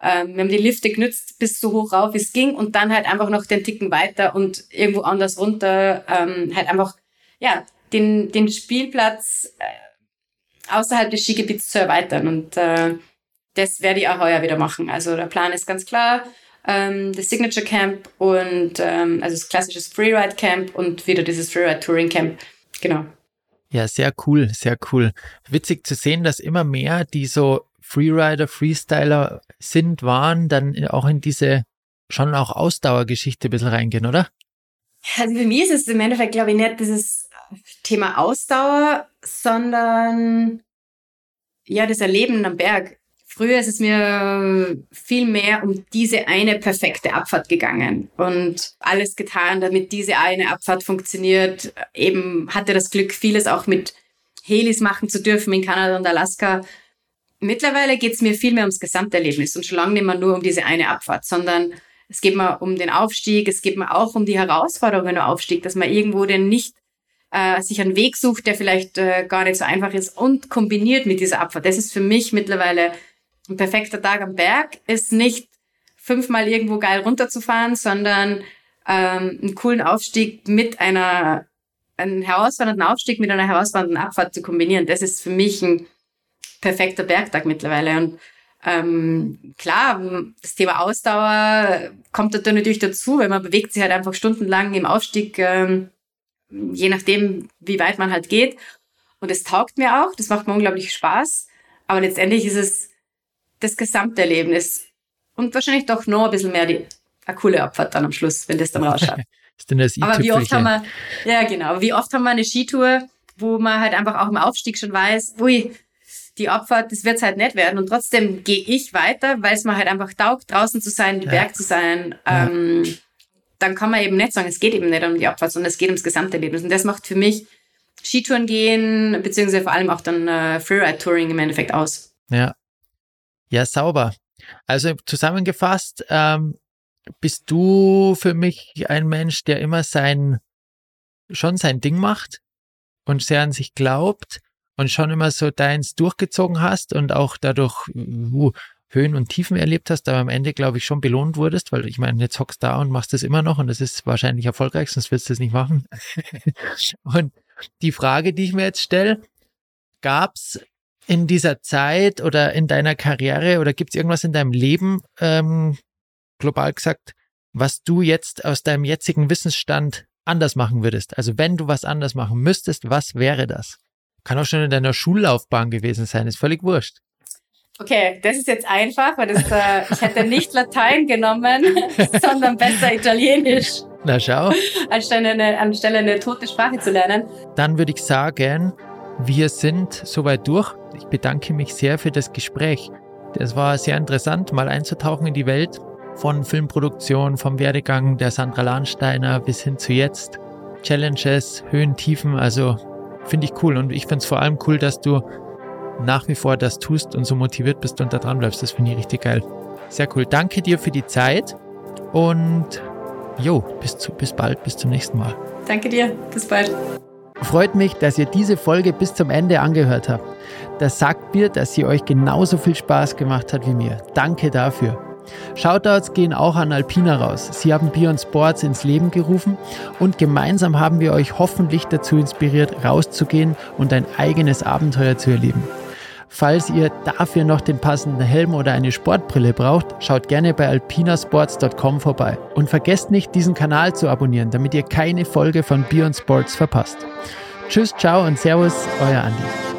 ähm, wir haben die Lifte genützt bis so hoch rauf wie es ging und dann halt einfach noch den Ticken weiter und irgendwo anders runter, ähm, halt einfach, ja, den, den Spielplatz äh, außerhalb des Skigebiets zu erweitern und äh, das werde ich auch heuer wieder machen. Also der Plan ist ganz klar, ähm, das Signature Camp und ähm, also das klassische Freeride Camp und wieder dieses Freeride Touring Camp. Genau. Ja, sehr cool, sehr cool. Witzig zu sehen, dass immer mehr, die so Freerider, Freestyler sind, waren, dann auch in diese schon auch Ausdauergeschichte ein bisschen reingehen, oder? Also für mich ist es im Endeffekt, glaube ich, nicht dieses Thema Ausdauer, sondern ja, das Erleben am Berg. Früher ist es mir viel mehr um diese eine perfekte Abfahrt gegangen und alles getan, damit diese eine Abfahrt funktioniert. Eben hatte das Glück, vieles auch mit Helis machen zu dürfen in Kanada und Alaska. Mittlerweile geht es mir viel mehr ums Gesamterlebnis und schon lange nicht mehr nur um diese eine Abfahrt, sondern es geht mir um den Aufstieg, es geht mir auch um die Herausforderungen im Aufstieg, dass man irgendwo den nicht äh, sich einen Weg sucht, der vielleicht äh, gar nicht so einfach ist und kombiniert mit dieser Abfahrt. Das ist für mich mittlerweile ein perfekter Tag am Berg ist nicht fünfmal irgendwo geil runterzufahren, sondern ähm, einen coolen Aufstieg mit einer, einen herausfordernden Aufstieg mit einer herausfordernden Abfahrt zu kombinieren. Das ist für mich ein perfekter Bergtag mittlerweile. Und ähm, klar, das Thema Ausdauer kommt natürlich dazu, weil man bewegt sich halt einfach stundenlang im Aufstieg, ähm, je nachdem, wie weit man halt geht. Und es taugt mir auch, das macht mir unglaublich Spaß. Aber letztendlich ist es das Gesamterlebnis und wahrscheinlich doch noch ein bisschen mehr die eine coole Abfahrt dann am Schluss, wenn das dann rausschaut. ist denn das Aber wie oft haben wir, ja genau, wie oft haben wir eine Skitour, wo man halt einfach auch im Aufstieg schon weiß, ui, die Abfahrt, das wird halt nicht werden und trotzdem gehe ich weiter, weil es mir halt einfach taugt, draußen zu sein, den ja. Berg zu sein. Ja. Ähm, dann kann man eben nicht sagen, es geht eben nicht um die Abfahrt, sondern es geht ums Gesamterlebnis. Und das macht für mich Skitouren gehen, beziehungsweise vor allem auch dann äh, Freeride-Touring im Endeffekt aus. Ja, ja, sauber. Also zusammengefasst, ähm, bist du für mich ein Mensch, der immer sein, schon sein Ding macht und sehr an sich glaubt und schon immer so deins durchgezogen hast und auch dadurch uh, Höhen und Tiefen erlebt hast, aber am Ende, glaube ich, schon belohnt wurdest, weil ich meine, jetzt hockst da und machst das immer noch und das ist wahrscheinlich erfolgreich, sonst würdest du das nicht machen. und die Frage, die ich mir jetzt stelle, gab's in dieser Zeit oder in deiner Karriere oder gibt es irgendwas in deinem Leben, ähm, global gesagt, was du jetzt aus deinem jetzigen Wissensstand anders machen würdest? Also wenn du was anders machen müsstest, was wäre das? Kann auch schon in deiner Schullaufbahn gewesen sein, ist völlig wurscht. Okay, das ist jetzt einfach, weil das, äh, ich hätte nicht Latein genommen, sondern besser Italienisch. Na schau. Anstelle eine, anstelle eine tote Sprache zu lernen. Dann würde ich sagen, wir sind soweit durch. Ich bedanke mich sehr für das Gespräch. Es war sehr interessant, mal einzutauchen in die Welt von Filmproduktion, vom Werdegang der Sandra Lahnsteiner bis hin zu jetzt. Challenges, Höhen, Tiefen, also finde ich cool. Und ich finde es vor allem cool, dass du nach wie vor das tust und so motiviert bist und da dran bleibst. Das finde ich richtig geil. Sehr cool. Danke dir für die Zeit und jo, bis, zu, bis bald, bis zum nächsten Mal. Danke dir, bis bald. Freut mich, dass ihr diese Folge bis zum Ende angehört habt. Das sagt mir, dass sie euch genauso viel Spaß gemacht hat wie mir. Danke dafür. Shoutouts gehen auch an Alpina raus. Sie haben Beyond Sports ins Leben gerufen und gemeinsam haben wir euch hoffentlich dazu inspiriert, rauszugehen und ein eigenes Abenteuer zu erleben. Falls ihr dafür noch den passenden Helm oder eine Sportbrille braucht, schaut gerne bei alpinasports.com vorbei. Und vergesst nicht, diesen Kanal zu abonnieren, damit ihr keine Folge von Beyond Sports verpasst. Tschüss, ciao und Servus, euer Andi.